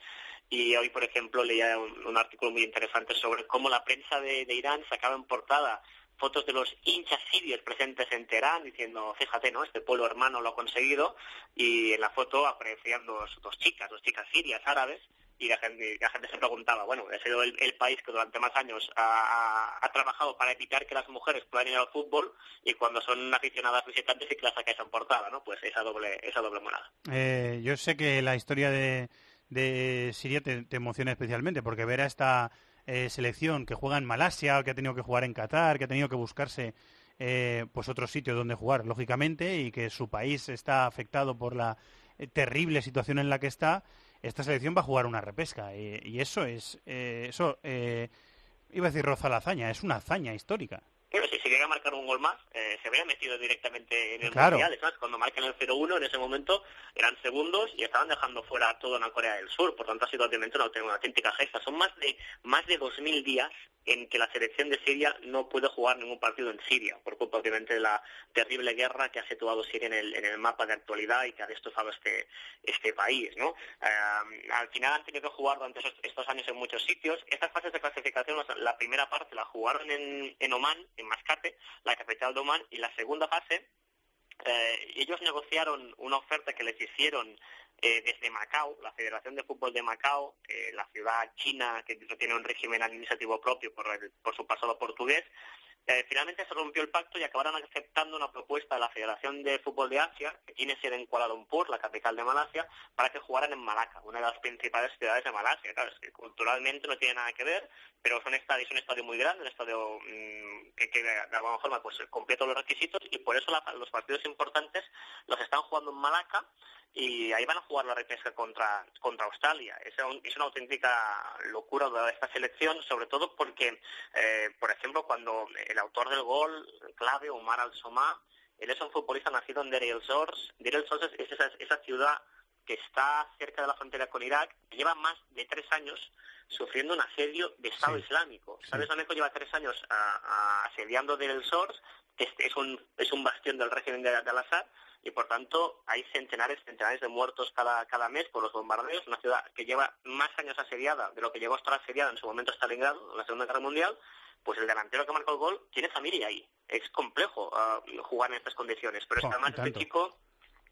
y hoy por ejemplo leía un, un artículo muy interesante sobre cómo la prensa de, de Irán sacaba en portada fotos de los hinchas sirios presentes en Teherán diciendo, fíjate, ¿no? Este pueblo hermano lo ha conseguido y en la foto aparecían dos, dos chicas, dos chicas sirias árabes y la gente, la gente se preguntaba, bueno, ha sido el, país que durante más años ha, trabajado para evitar que las mujeres puedan ir al fútbol y cuando son aficionadas visitantes sí que las sacáis en portada, ¿no? Pues esa doble, esa doble monada. Eh, yo sé que la historia de, de Siria te emociona especialmente, porque ver a esta eh, selección que juega en Malasia, que ha tenido que jugar en Qatar, que ha tenido que buscarse eh, pues otros sitios donde jugar, lógicamente, y que su país está afectado por la eh, terrible situación en la que está, esta selección va a jugar una repesca. Y, eso es, eso, iba a decir roza la hazaña, es una hazaña histórica. Bueno, si se llega a marcar un gol más, eh, se habría metido directamente en el Claro. Mundial. Es más, cuando marcan el 0-1 en ese momento eran segundos y estaban dejando fuera a toda una Corea del Sur. Por tanto, ha sido obviamente una, una auténtica gesta. Son más de más de 2.000 días en que la selección de Siria no puede jugar ningún partido en Siria, por culpa obviamente de la terrible guerra que ha situado Siria en el, en el mapa de actualidad y que ha destrozado este, este país. ¿no? Eh, al final han tenido que jugar durante esos- estos años en muchos sitios. Estas fases de clasificación, las- la primera parte la jugaron en, en Oman, en Mascate, la capital de Oman, y la segunda fase eh, ellos negociaron una oferta que les hicieron eh, desde Macao, la Federación de Fútbol de Macao, eh, la ciudad china que no tiene un régimen administrativo propio por, el- por su pasado portugués. Eh, finalmente se rompió el pacto y acabaron aceptando una propuesta de la Federación de Fútbol de Asia, que tiene sede en Kuala Lumpur, la capital de Malasia, para que jugaran en Malaca, una de las principales ciudades de Malasia. Claro, es que culturalmente no tiene nada que ver, pero son estadios, es un estadio muy grande, un estadio mm, que, de alguna forma pues cumple todos los requisitos y por eso la- los partidos importantes los están jugando en Malaca y ahí van a jugar la repesca contra, contra Australia. Es, un- es una auténtica locura de esta selección, sobre todo porque, eh, por ejemplo, cuando el autor del gol clave, Omar Al-Somá, él es un futbolista nacido en Deir el-Zor. Deir el-Zor es, es esa, esa ciudad que está cerca de la frontera con Irak, que lleva más de tres años sufriendo un asedio de Estado Islámico. ¿Sabes? México lleva tres años a- a- asediando el-Zor, que es, es un, es un bastión del régimen de, de Al-Assad, y por tanto hay centenares, centenares de muertos cada, cada mes por los bombardeos, una ciudad que lleva más años asediada de lo que llegó a estar asediada en su momento Stalingrado, en la Segunda Guerra Mundial, pues el delantero que marcó el gol tiene familia ahí. Es complejo ah, jugar en estas condiciones, pero es que Oh, además y este chico,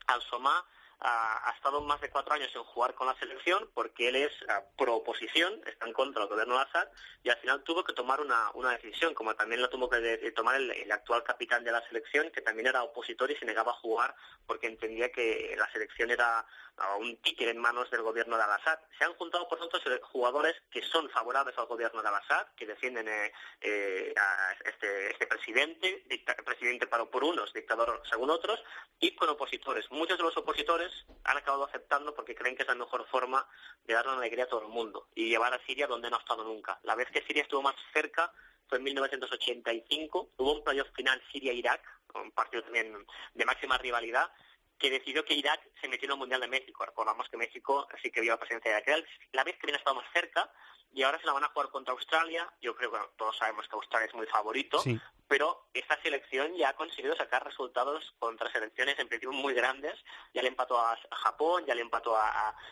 Al-Somá, ha estado más de cuatro años en jugar con la selección porque él es ah, pro oposición, está en contra del gobierno de Assad y al final tuvo que tomar una, una decisión, como también lo tuvo que tomar el actual capitán de la selección, que también era opositor y se negaba a jugar porque entendía que la selección era ah, un títere en manos del gobierno de Al-Assad. Se han juntado, por tanto, jugadores que son favorables al gobierno de Al-Assad, que defienden eh, eh, a este, este presidente, dicta- presidente para por unos, dictador según otros, y con opositores. Muchos de los opositores han acabado aceptando porque creen que es la mejor forma de dar una alegría a todo el mundo y llevar a Siria donde no ha estado nunca. La vez que Siria estuvo más cerca fue en 1985, hubo un playoff final Siria-Irak, un partido también de máxima rivalidad, que decidió que Irak se metió en el Mundial de México. Recordamos que México sí que vio la presencia de Irak. La vez que viene más cerca y ahora se la van a jugar contra Australia. Yo creo que bueno, todos sabemos que Australia es muy favorito, Sí. pero esta selección ya ha conseguido sacar resultados contra selecciones en principio muy grandes. Ya le empató a, Japón, ya le empató a,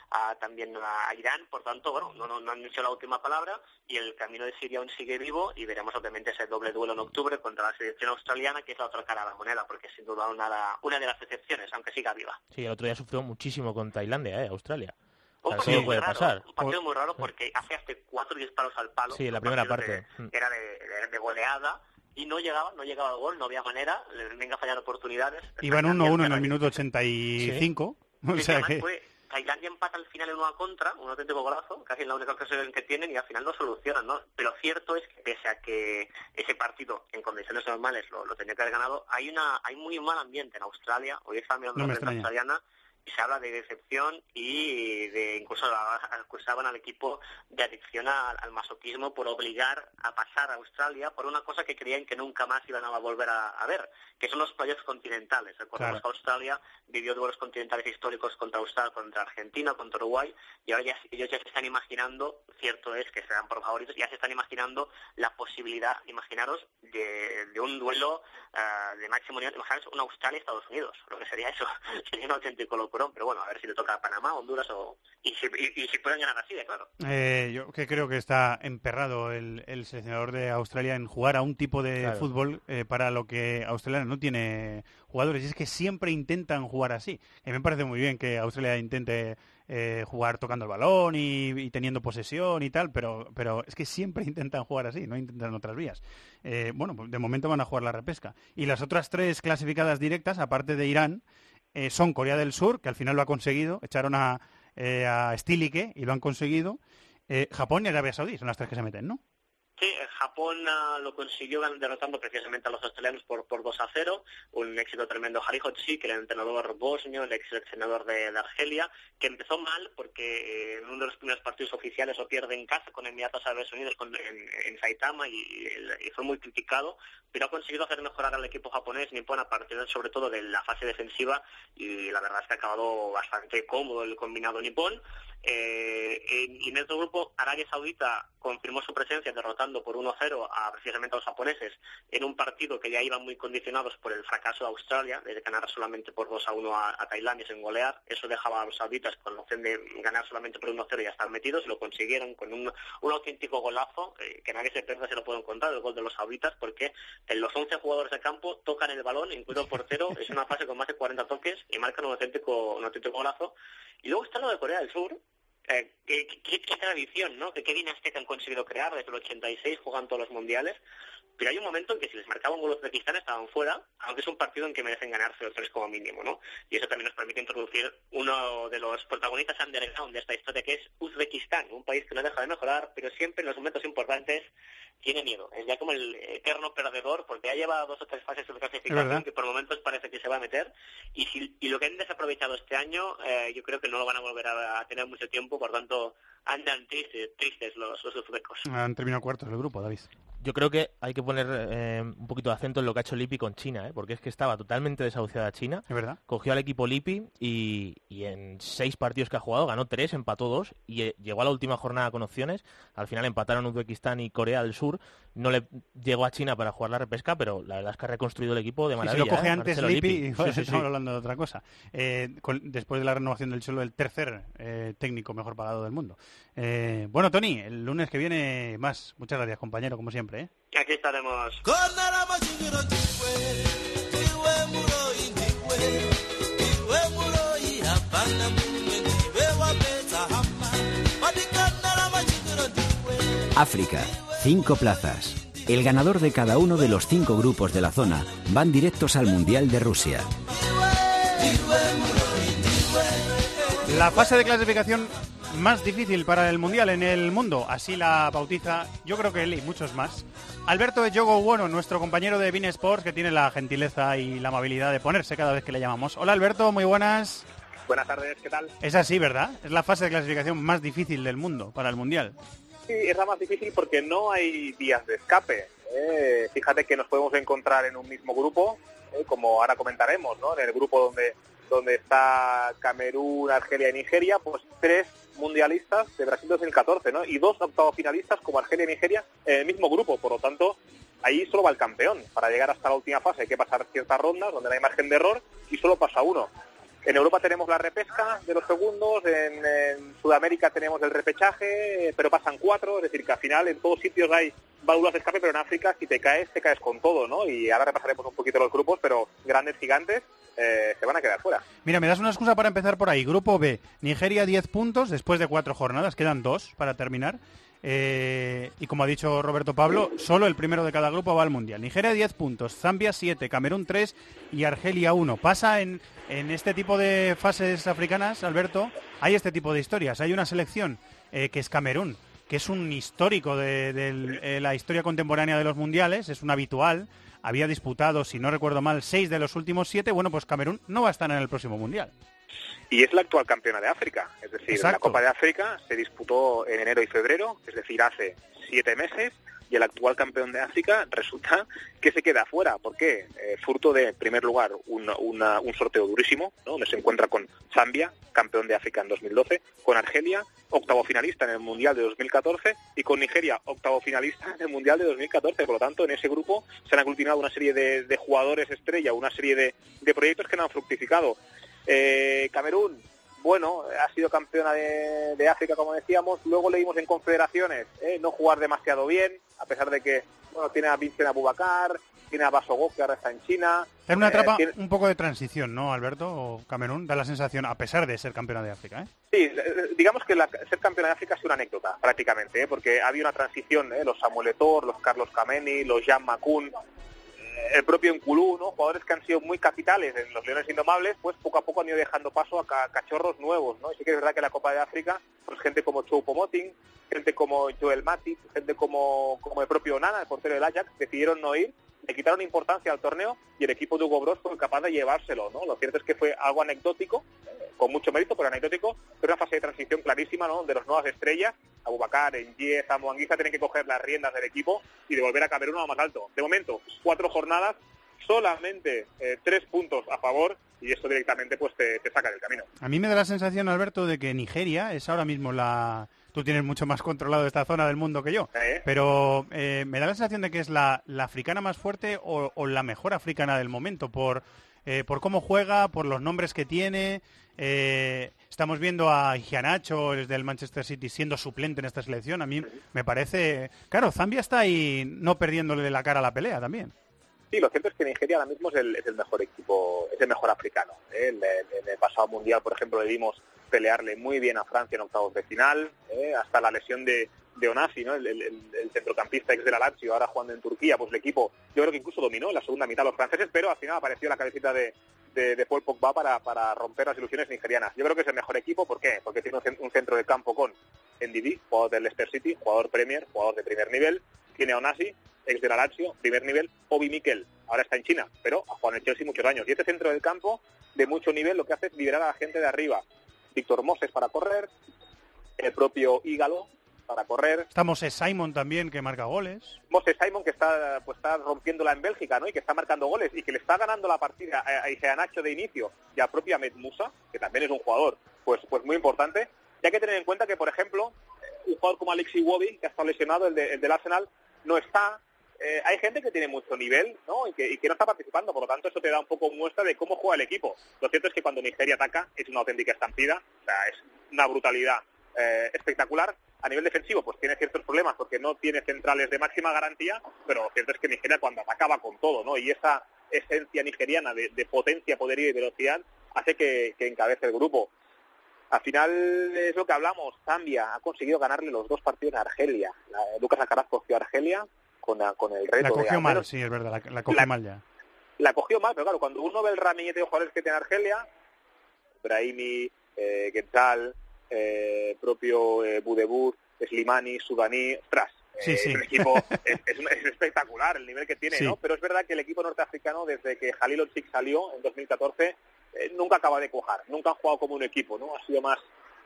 a- a también a, Irán. Por tanto, bueno, no, no, no han dicho la última palabra y el camino de Siria aún sigue vivo y veremos obviamente ese doble duelo en octubre contra la selección australiana, que es la otra cara de la moneda, porque sin duda una, una de las excepciones, aunque siga viva. Sí, el otro día sufrió muchísimo con Tailandia, ¿eh? Australia. Un O sea, partido puede muy raro, pasar. un partido muy raro porque hace hasta cuatro disparos al palo. Sí, en la primera parte. de- era de, de- de goleada y no llegaba, no llegaba al gol, no había manera, le venga a fallar oportunidades. Iban 1-1 en el minuto 85. O Sí, sea además que... fue- Tailandia empata al final en una contra, un auténtico golazo, casi en la única ocasión que tienen y al final lo solucionan, ¿no? Pero cierto es que pese a que ese partido en condiciones normales lo, lo tenía que haber ganado, hay una hay muy mal ambiente en Australia, hoy está mirando No la prensa australiana se habla de decepción y de incluso acusaban al equipo de adicción al, al masoquismo por obligar a pasar a Australia por una cosa que creían que nunca más iban a volver a, a ver, que son los playoffs continentales. Recordemos Claro. que Australia vivió duelos continentales históricos contra Australia, contra Argentina, contra Uruguay, y ahora ya, ellos ya se están imaginando, cierto es que se dan por favoritos, ya se están imaginando la posibilidad, imaginaros, de, de un duelo ah, de máximo nivel, imaginaros un Australia-Estados Unidos, lo que sería eso, [laughs] sería un auténtico pero bueno, a ver si le toca a Panamá, Honduras o... Y si, y, y si pueden ganar así, de claro. Eh, yo que creo que está emperrado el, el seleccionador de Australia en jugar a un tipo de Claro. fútbol eh, para lo que Australia no tiene jugadores. Y es que siempre intentan jugar así. Y me parece muy bien que Australia intente eh, jugar tocando el balón y, y teniendo posesión y tal, pero, pero es que siempre [laughs] intentan jugar así, no intentan otras vías. Eh, bueno, pues de momento van a jugar la repesca. Y las otras tres clasificadas directas, aparte de Irán, eh, son Corea del Sur, que al final lo ha conseguido, echaron a, eh, a y lo han conseguido, eh, Japón y Arabia Saudí, son las tres que se meten, ¿no? Sí, Japón ah, lo consiguió derrotando precisamente a los australianos por, por 2 a 0, un éxito tremendo. Harihochi, que era el entrenador bosnio, el ex seleccionador de, Argelia, que empezó mal porque eh, en uno de los primeros partidos oficiales lo pierde en casa con Emiratos Árabes Unidos con- en, en Saitama y, fue muy criticado, pero ha conseguido hacer mejorar al equipo japonés Nippon a partir sobre todo de la fase defensiva y la verdad es que ha acabado bastante cómodo el combinado nipón. Eh, en este grupo, Arabia Saudita confirmó su presencia derrotando por 1-0 a precisamente a los japoneses en un partido que ya iban muy condicionados por el fracaso de Australia, de ganar solamente por 2-1 a, a Tailandia sin golear. Eso dejaba a los sauditas con la opción de ganar solamente por 1-0 y ya estar metidos. Lo consiguieron con un, un auténtico golazo, eh, que nadie se pierda, se lo puedo encontrar, el gol de los sauditas, porque en los 11 jugadores de campo tocan el balón, incluido el portero, [laughs] es una fase con más de 40 toques y marcan un auténtico, un auténtico golazo. Y luego está lo de Corea del Sur, eh, qué, qué- qué tradición, ¿no? Qué dinastía que han conseguido crear desde el 86, juegan todos los mundiales. Pero hay un momento en que si les marcaba un gol Uzbekistán estaban fuera, aunque es un partido en que merecen ganar 0-3 como mínimo, ¿no? Y eso también nos permite introducir uno de los protagonistas underground de esta historia, que es Uzbekistán, un país que no deja de mejorar, pero siempre en los momentos importantes tiene miedo. Es ya como el eterno perdedor, porque ya lleva dos o tres fases de clasificación que por momentos parece que se va a meter. Y, si, y lo que han desaprovechado este año, eh, yo creo que no lo van a volver a, a tener mucho tiempo, por tanto, andan tristes, tristes los, los uzbecos. Han terminado cuartos del grupo, David. Yo creo que hay que poner eh, un poquito de acento en lo que ha hecho Lippi con China, ¿eh? porque es que estaba totalmente desahuciada China. Es verdad. Cogió al equipo Lippi y, y en seis partidos que ha jugado ganó tres, empató dos y eh, llegó a la última jornada con opciones. Al final empataron Uzbekistán y Corea del Sur. No le llegó a China para jugar la repesca, pero la verdad es que ha reconstruido el equipo de Si maravilla. se lo coge antes Lippi, Lippi. igual Sí, sí, sí. estamos hablando de otra cosa. Con- después de la renovación del suelo, el tercer técnico mejor pagado del mundo. Bueno, Tony, el lunes que viene más. Muchas gracias, compañero, como siempre. ¿Eh? Aquí estaremos. África, cinco plazas. El ganador de cada uno de los cinco grupos de la zona van directos al Mundial de Rusia. La fase de clasificación más difícil para el Mundial en el mundo, así la bautiza, yo creo que él y muchos más. Alberto de Yogo Bueno, nuestro compañero de Bean Sports, que tiene la gentileza y la amabilidad de ponerse cada vez que le llamamos. Hola Alberto, muy buenas. Buenas tardes, ¿qué tal? Es así, ¿verdad? Es la fase de clasificación más difícil del mundo para el Mundial. Sí, es la más difícil porque no hay vías de escape. ¿eh? Fíjate que nos podemos encontrar en un mismo grupo, ¿eh? como ahora comentaremos, ¿no? En el grupo donde donde está Camerún, Argelia y Nigeria, pues tres mundialistas de Brasil 2014, ¿no? Y dos octavos finalistas como Argelia y Nigeria en el mismo grupo. Por lo tanto, ahí solo va el campeón. Para llegar hasta la última fase hay que pasar ciertas rondas donde no hay margen de error y solo pasa uno. En Europa tenemos la repesca de los segundos, en, Sudamérica tenemos el repechaje, pero pasan cuatro, es decir, que al final en todos sitios hay válvulas de escape, pero en África si te caes, te caes con todo, ¿no? Y ahora repasaremos un poquito los grupos, pero grandes gigantes eh, se van a quedar fuera. Mira, me das una excusa para empezar por ahí. Grupo B, Nigeria 10 puntos después de cuatro jornadas, quedan dos para terminar. Eh, y como ha dicho Roberto Pablo, solo el primero de cada grupo va al Mundial. Nigeria 10 puntos, Zambia 7, Camerún 3 y Argelia 1. Pasa en, este tipo de fases africanas, Alberto, hay este tipo de historias. Hay una selección eh, que es Camerún, que es un histórico de, de eh, la historia contemporánea de los mundiales, es un habitual. Había disputado, si no recuerdo mal, seis de los últimos siete. Bueno, pues Camerún no va a estar en el próximo mundial. Y es la actual campeona de África. Es decir, la. Copa de África se disputó en enero y febrero, es decir, hace siete meses, y el actual campeón de África [laughs] resulta que se queda fuera. ¿Por qué? Eh, furto de, en primer lugar, un, una- un sorteo durísimo, ¿no? donde se encuentra con Zambia, campeón de África en 2012, con Argelia, octavo finalista en el Mundial de 2014, y con Nigeria, octavo finalista en el Mundial de 2014. Por lo tanto, en ese grupo se han aglutinado una serie de, de jugadores estrella, una serie de, de proyectos que no han fructificado. Eh, Camerún, bueno, ha sido campeona de, de África, como decíamos. Luego leímos en confederaciones eh, no jugar demasiado bien, a pesar de que bueno tiene a Vincent Abubakar, tiene a Basogó, que ahora está en China. Es una Eh, etapa tiene- un poco de transición, ¿no, Alberto? O Camerún da la sensación, a pesar de ser campeona de África, ¿eh? Sí, eh, digamos que la- ser campeona de África sido una anécdota, prácticamente, ¿eh? porque había una transición, los Samuel Eto'o, los Carlos Kameni, los Jan Makun, eh, el propio Nkulú, ¿no? jugadores que han sido muy capitales en los Leones Indomables, pues poco a poco han ido dejando paso a ca- cachorros nuevos, ¿no? Y sí que es verdad que la Copa de África, pues gente como Choupo-Moting, gente como Joel Matip, gente como, como el propio Nana, el portero del Ajax, decidieron no ir, le quitaron importancia al torneo y el equipo de Hugo Bros fue capaz de llevárselo, ¿no? Lo cierto es que fue algo anecdótico, eh, con mucho mérito, pero anecdótico, pero una fase de transición clarísima, ¿no? De las nuevas estrellas, Abubakar, Engie, Samu tienen que coger las riendas del equipo y devolver a Camerún a más alto. De momento, cuatro jornadas, solamente eh, tres puntos a favor y esto directamente pues te, te saca del camino. A mí me da la sensación, Alberto, de que Nigeria es ahora mismo la... Tú tienes mucho más controlado esta zona del mundo que yo, ¿Eh? pero eh, me da la sensación de que es la, la africana más fuerte o, o la mejor africana del momento por, eh, por cómo juega, por los nombres que tiene. Eh, estamos viendo a Gianacho, desde el Manchester City, siendo suplente en esta selección. A mí me parece... Claro, Zambia está ahí no perdiéndole la cara a la pelea también. Sí, lo cierto es que Nigeria ahora mismo es el, es el mejor equipo, es el mejor africano. ¿eh? En, el pasado mundial, por ejemplo, le vimos pelearle muy bien a Francia en octavos de final, ¿eh? hasta la lesión de, de Onasi, ¿no? el, centrocampista ex de la Lazio, ahora jugando en Turquía, pues el equipo, yo creo que incluso dominó en la segunda mitad los franceses, pero al final apareció la cabecita de, Paul Pogba para, romper las ilusiones nigerianas. Yo creo que es el mejor equipo, ¿por qué? Porque tiene un cen- un centro de campo con Ndidi, jugador del Leicester City, jugador Premier, jugador de primer nivel, tiene a Onasi, ex de la Lazio, primer nivel, Obi Mikel, ahora está en China, pero ha jugado en el Chelsea muchos años. Y este centro del campo, de mucho nivel, lo que hace es liberar a la gente de arriba. Víctor Moses para correr, el propio Ígalo para correr, Estamos en Simon también, que marca goles. Moses Simon que está pues está rompiéndola en Bélgica, ¿no? Y que está marcando goles y que le está ganando la partida a, a Iheanacho de inicio y a propia Musa, que también es un jugador pues pues muy importante. Y hay que tener en cuenta que, por ejemplo, un jugador como Alexi Wobby, que ha estado lesionado, el, de- el del Arsenal, no está. Eh, hay gente que tiene mucho nivel ¿no? y, que, y que no está participando, por lo tanto eso te da un poco muestra de cómo juega el equipo. Lo cierto es que cuando Nigeria ataca es una auténtica estampida, o sea, es una brutalidad eh, espectacular. A nivel defensivo, pues tiene ciertos problemas porque no tiene centrales de máxima garantía, pero lo cierto es que Nigeria cuando atacaba con todo, ¿no? Y esa esencia nigeriana de, potencia, poderío y velocidad hace que, encabece el grupo. Al final es lo que hablamos, Zambia ha conseguido ganarle los dos partidos a Argelia. Lucas Alcaraz cogió a Argelia con, la- con el reto La cogió al mal, sí, es verdad, la, la cogió La- mal ya. la cogió mal, pero claro, cuando uno ve el ramillete de jugadores que tiene Argelia, Brahimi, eh, Quetzal, eh, propio eh, Budebur, Slimani, Sudaní, ostras, Sí, eh, sí. es un equipo, [laughs] es, es es espectacular el nivel que tiene, Sí. ¿no? Pero es verdad que el equipo norteafricano, desde que Jalil Ochik salió en 2014, eh, nunca acaba de cuajar, nunca han jugado como un equipo, ¿no? Ha sido más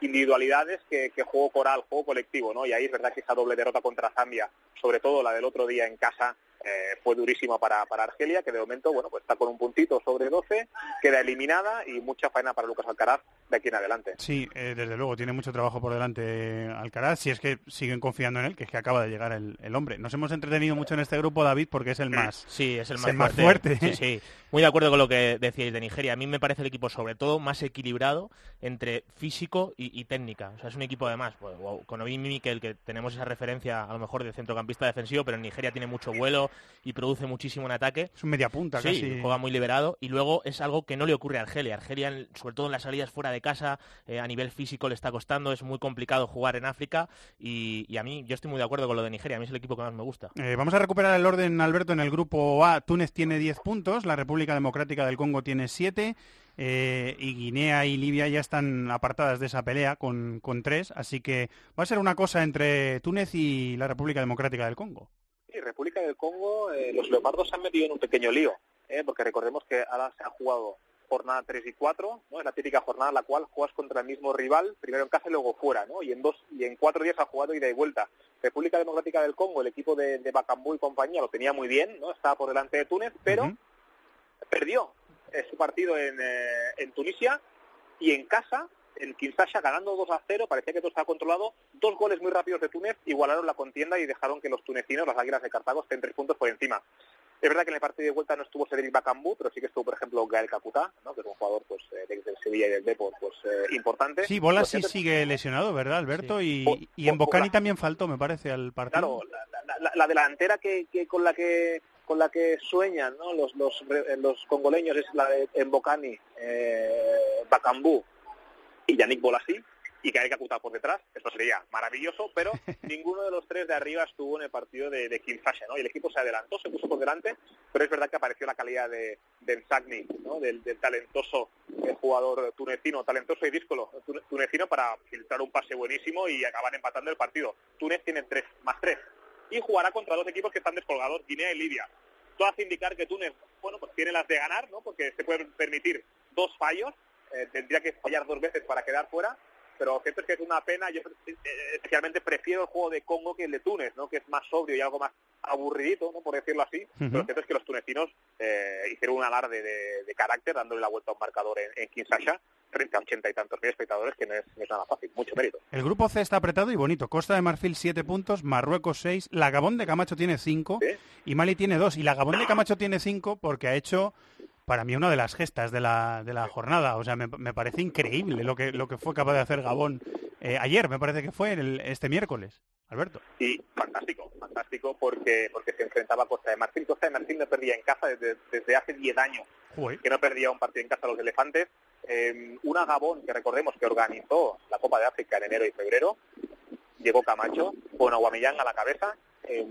individualidades que, que juego coral, juego colectivo, ¿no? Y ahí es verdad que esa doble derrota contra Zambia, sobre todo la del otro día en casa, eh, fue durísima para, para Argelia, que de momento, bueno, pues está con un puntito sobre 12, queda eliminada y mucha faena para Lucas Alcaraz de aquí en adelante. Sí, eh, desde luego, tiene mucho trabajo por delante eh, Alcaraz, si es que siguen confiando en él, que es que acaba de llegar el, el hombre. Nos hemos entretenido mucho en este grupo, David, porque es el más, Sí, es el es más, el más fuerte. fuerte. Sí, sí. Muy de acuerdo con lo que decíais de Nigeria. A mí me parece el equipo, sobre todo, más equilibrado entre físico y, y técnica. O sea, es un equipo, además, pues, wow, con Obi Mikel, que tenemos esa referencia, a lo mejor, de centrocampista defensivo, pero en Nigeria tiene mucho vuelo y produce muchísimo en ataque. Es un media punta Sí, casi. juega muy liberado. Y luego es algo que no le ocurre a Argelia. Argelia, sobre todo en las salidas fuera de casa, eh, a nivel físico le está costando. Es muy complicado jugar en África. Y, y a mí, yo estoy muy de acuerdo con lo de Nigeria. A mí es el equipo que más me gusta. Eh, vamos a recuperar el orden, Alberto, en el grupo A. Túnez tiene 10 puntos, la República Democrática del Congo tiene 7 eh, y Guinea y Libia ya están apartadas de esa pelea con, con 3, así que va a ser una cosa entre Túnez y la República Democrática del Congo. Sí, República del Congo, eh, los leopardos se han metido en un pequeño lío, ¿eh? porque recordemos que ahora se ha jugado jornada 3 y 4, ¿no? Es la típica jornada en la cual juegas contra el mismo rival, primero en casa y luego fuera, ¿no? Y en dos y en cuatro días ha jugado ida y vuelta. República Democrática del Congo, el equipo de, de Bacambú y compañía lo tenía muy bien, ¿no? Estaba por delante de Túnez, pero perdió eh, su partido en, eh, en Tunisia y en casa, en Kinshasa, ganando 2 a 0, parecía que todo estaba controlado. Dos goles muy rápidos de Túnez igualaron la contienda y dejaron que los tunecinos, las águilas de Cartago, estén tres puntos por encima. Es verdad que en el partido de vuelta no estuvo Cedric Bacambú, pero sí que estuvo, por ejemplo, Gael ¿no? que es un jugador pues, eh, de- del Sevilla y del Depor pues, eh, importante. Sí, Bola Lo sí cierto es- sigue lesionado, ¿verdad, Alberto? Y, en Bo- Bocani también faltó, me parece, al partido. Claro, la, la- la- la delantera que, que con la que con la que sueñan ¿no? los, los congoleños es la de Mbokani, eh, Bacambú y Yannick Bolasí y que hay que acutar por detrás, esto sería maravilloso, pero [laughs] ninguno de los tres de arriba estuvo en el partido de, de Kinshasa, ¿no? Y el equipo se adelantó, se puso por delante, pero es verdad que apareció la calidad de, de Nsagni, ¿no? Del, del talentoso eh, jugador tunecino, talentoso y díscolo tune- tunecino para filtrar un pase buenísimo y acabar empatando el partido. Túnez tiene tres más tres y jugará contra dos equipos que están descolgados, Guinea y Libia. Todo hace indicar que Túnez, bueno, pues tiene las de ganar, ¿no? Porque se pueden permitir dos fallos, eh, tendría que fallar dos veces para quedar fuera, pero lo cierto es que es una pena, yo eh, especialmente prefiero el juego de Congo que el de Túnez, ¿no? Que es más sobrio y algo más aburridito, ¿no? Por decirlo así, pero lo cierto es que los tunecinos eh, hicieron un alarde de, de carácter dándole la vuelta a un marcador en, en Kinshasa frente a ochenta y tantos mil espectadores, que no es, no es nada fácil, mucho mérito. El grupo C está apretado y bonito. Costa de Marfil 7 puntos, Marruecos 6, la Gabón de Camacho tiene 5 y Mali tiene 2. Y la Gabón de Camacho tiene 5 porque ha hecho, para mí, una de las gestas de la, de la jornada. O sea, me, me parece increíble lo que, lo que fue capaz de hacer Gabón eh, ayer, me parece que fue el- este miércoles. Alberto. Y fantástico, fantástico porque porque se enfrentaba a Costa de Marfil. Costa de Marfil no perdía en casa desde, desde hace 10 años que no perdía un partido en casa a los elefantes. Eh, una Gabón que recordemos que organizó la Copa de África en enero y febrero, llegó Camacho con Aguamellán a la cabeza eh,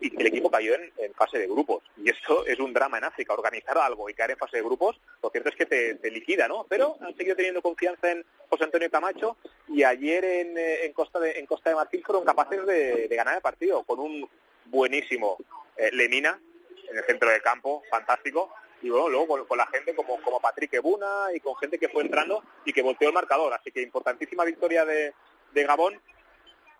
y el equipo cayó en, en fase de grupos. Y esto es un drama en África, organizar algo y caer en fase de grupos, lo cierto es que te, te liquida, ¿no? Pero han seguido teniendo confianza en José Antonio Camacho y ayer en, eh, en Costa, de, en Costa de Marfil fueron capaces de, de ganar el partido con un buenísimo eh, Lemina en el centro del campo, fantástico, y bueno, luego con, con la gente como, como Patrick Ebuna y con gente que fue entrando y que volteó el marcador. Así que importantísima victoria de, de Gabón.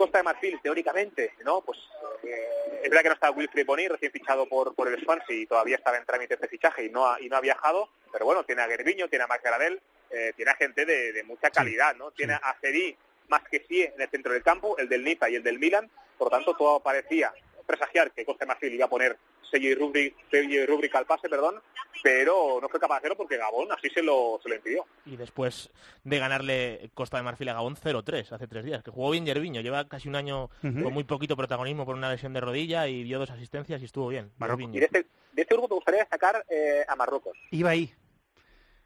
Costa de Marfil, teóricamente, ¿no? Pues eh, es verdad que no está Wilfried Boni, recién fichado por, por el Swansea y todavía estaba en trámite de fichaje y no ha, y no ha viajado, pero bueno, tiene a Gerviño, tiene a Maccaradel, eh, tiene a gente de, de mucha calidad, ¿no? Tiene a Cedí más que sí en el centro del campo, el del Niza y el del Milan, por lo tanto todo parecía presagiar que Costa de Marfil iba a poner sello y rúbrica, sello y rúbrica al pase, perdón, pero no fue capaz de hacerlo porque Gabón así se lo, se lo impidió. Y después de ganarle Costa de Marfil a Gabón 0-3 hace tres días, que jugó bien Yerviño, lleva casi un año con muy poquito protagonismo por una lesión de rodilla y dio dos asistencias y estuvo bien. Marruecos. Y de este, de este grupo me gustaría destacar eh, a Marruecos. Iba ahí.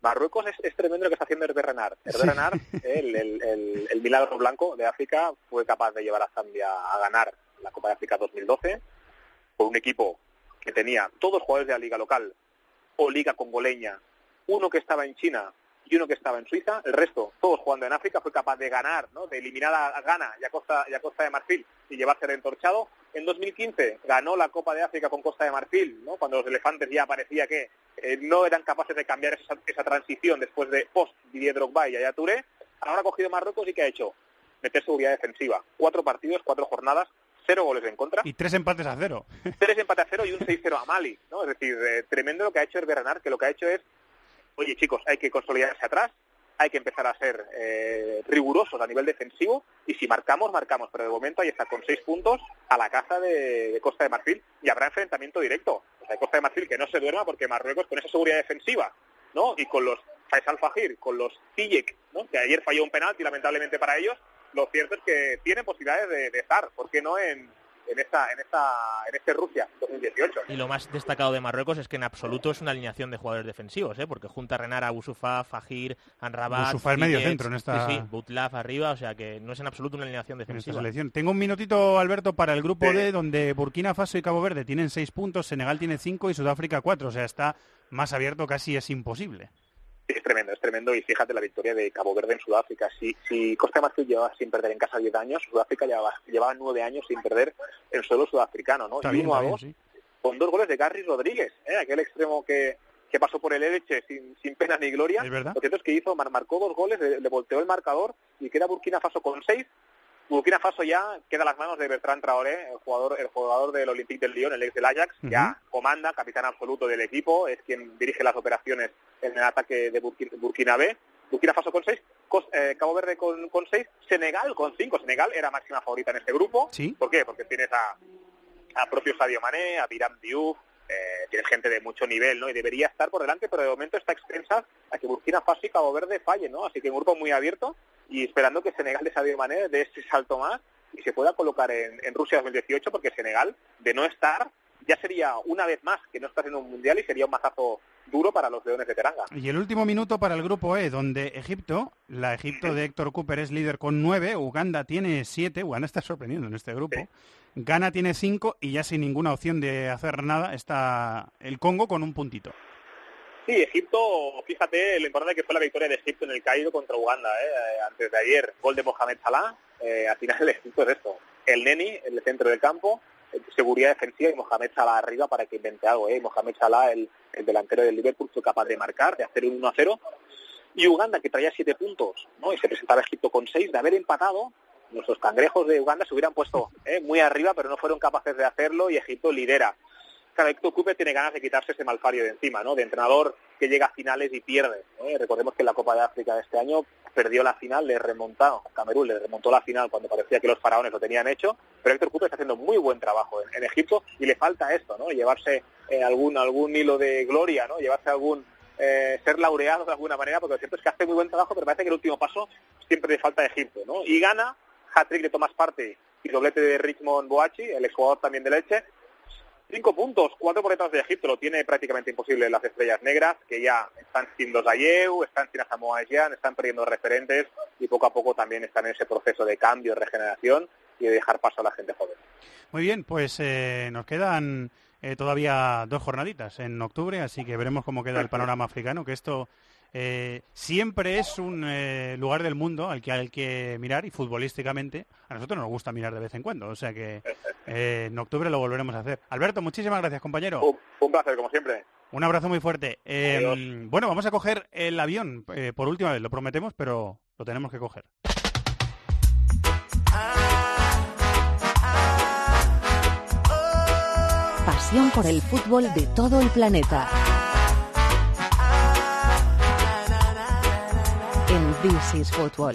Marruecos es, es tremendo lo que está haciendo Hervé Renard. Hervé Renard, el, el- el- el milagro blanco de África, fue capaz de llevar a Zambia a ganar la Copa de África 2012 por un equipo que tenía todos jugadores de la liga local o liga congoleña, uno que estaba en China y uno que estaba en Suiza, el resto, todos jugando en África, fue capaz de ganar, ¿no? de eliminar a Ghana y a, Costa, y a Costa de Marfil y llevarse el entorchado. En 2015 ganó la Copa de África con Costa de Marfil, cuando los elefantes ya parecía que eh, no eran capaces de cambiar esa, esa transición después de post Didier Drogba y Yaya Touré. Ahora ha cogido Marruecos y ¿qué ha hecho? Meter seguridad defensiva. Cuatro partidos, cuatro jornadas, cero goles en contra Y tres empates a cero. [laughs] tres empate a cero y un 6-0 a Mali, ¿no? Es decir, eh, tremendo lo que ha hecho el Renard, que lo que ha hecho es, oye chicos, hay que consolidarse atrás, hay que empezar a ser eh, rigurosos a nivel defensivo y si marcamos, marcamos, pero de momento ahí está con seis puntos a la caza de, de Costa de Marfil y habrá enfrentamiento directo. O sea, Costa de Marfil que no se duerma porque Marruecos con esa seguridad defensiva, ¿no? Y con los Faisal Fajir, con los Tijek, ¿no? Que ayer falló un penalti lamentablemente para ellos, lo cierto es que tienen posibilidades de, de estar, ¿por qué no en, en esta, en esta, en este Rusia 2018? Y lo más destacado de Marruecos es que en absoluto es una alineación de jugadores defensivos, ¿eh? porque junta a Renara, Boussoufa, Fajir, Anrabat, Boussoufa es medio centro en esta- sí, sí, Butlaf arriba, o sea que no es en absoluto una alineación en esta defensiva. selección. Tengo un minutito, Alberto, para el grupo Sí. D, donde Burkina Faso y Cabo Verde tienen seis puntos, Senegal tiene cinco y Sudáfrica cuatro. O sea, está más abierto, casi es imposible. Sí, es tremendo, es tremendo y fíjate la victoria de Cabo Verde en Sudáfrica. Si, si Costa de Marfil llevaba sin perder en casa 10 años, Sudáfrica llevaba, llevaba 9 años sin perder en suelo sudafricano, ¿no? Está y bien, 1 a está 2 bien, sí. con dos goles de Garry Rodríguez, ¿eh? aquel extremo que, que pasó por el Elche sin, sin pena ni gloria. Es verdad. Lo cierto es que hizo, mar- marcó dos goles, le, le volteó el marcador y queda Burkina Faso con 6. Burkina Faso ya queda a las manos de Bertrand Traoré, el jugador, el jugador del Olympique del Lyon, el ex del Ajax, ya comanda, capitán absoluto del equipo, es quien dirige las operaciones en el ataque de Burkina, Burkinabé. Burkina Faso con 6, Cabo Verde con 6, Senegal con 5. Senegal era máxima favorita en este grupo. Sí. ¿Por qué? Porque tienes a, a propio Sadio Mané, a Biram Diouf, eh, tienes gente de mucho nivel, ¿no? Y debería estar por delante, pero de momento está expensa a que Burkina Faso y Cabo Verde fallen, ¿no? Así que un grupo muy abierto y esperando que Senegal de Sadio Mané dé ese salto más y se pueda colocar en, en Rusia 2018, porque Senegal, de no estar, ya sería una vez más que no estás en un mundial y sería un mazazo duro para los Leones de Teranga. Y el último minuto para el grupo E, donde Egipto, la Egipto de Héctor Cooper es líder con nueve, Uganda tiene siete, Uganda está sorprendiendo en este grupo, Ghana tiene cinco y ya sin ninguna opción de hacer nada está el Congo con un puntito. Sí, Egipto, fíjate lo importante que fue la victoria de Egipto en el Cairo contra Uganda, ¿eh? Eh, antes de ayer, gol de Mohamed Salah, eh, al final Egipto es esto, el Neni en el centro del campo, eh, seguridad defensiva y Mohamed Salah arriba para que invente algo, ¿eh? Mohamed Salah, el, el delantero del Liverpool, fue capaz de marcar, de hacer un 1-0, y Uganda, que traía siete puntos, ¿no? y se presentaba Egipto con seis, de haber empatado, nuestros cangrejos de Uganda se hubieran puesto ¿eh? muy arriba, pero no fueron capaces de hacerlo y Egipto lidera. Claro, Héctor Cooper tiene ganas de quitarse ese malfario de encima, ¿no? De entrenador que llega a finales y pierde. ¿eh? Recordemos que en la Copa de África de este año perdió la final, le remontó, Camerún le remontó la final cuando parecía que los faraones lo tenían hecho, pero Héctor Cooper está haciendo muy buen trabajo en, en Egipto y le falta esto, ¿no? Llevarse eh, algún algún hilo de gloria, ¿no? Llevarse algún eh, ser laureado de alguna manera, porque lo cierto es que hace muy buen trabajo, pero parece que el último paso siempre le falta a Egipto, ¿no? Y gana, hat-trick de Tomás Partey y doblete de Richmond Boachi, el exjugador también de Leche, Cinco puntos, cuatro por detrás de Egipto, lo tiene prácticamente imposible las estrellas negras, que ya están sin los Ayew, están sin Asamoah están perdiendo referentes y poco a poco también están en ese proceso de cambio, regeneración y de dejar paso a la gente joven. Muy bien, pues eh, nos quedan eh, todavía dos jornaditas en octubre, así que veremos cómo queda el panorama [laughs] africano, que esto eh, siempre es un eh, lugar del mundo al que hay que mirar y futbolísticamente a nosotros nos gusta mirar de vez en cuando, o sea que eh, en octubre lo volveremos a hacer. Alberto, muchísimas gracias, compañero. Un, un placer, como siempre. Un abrazo muy fuerte. Eh, Adiós. bueno, vamos a coger el avión eh, por última vez, lo prometemos, pero lo tenemos que coger. Pasión por el fútbol de todo el planeta. En This is Football.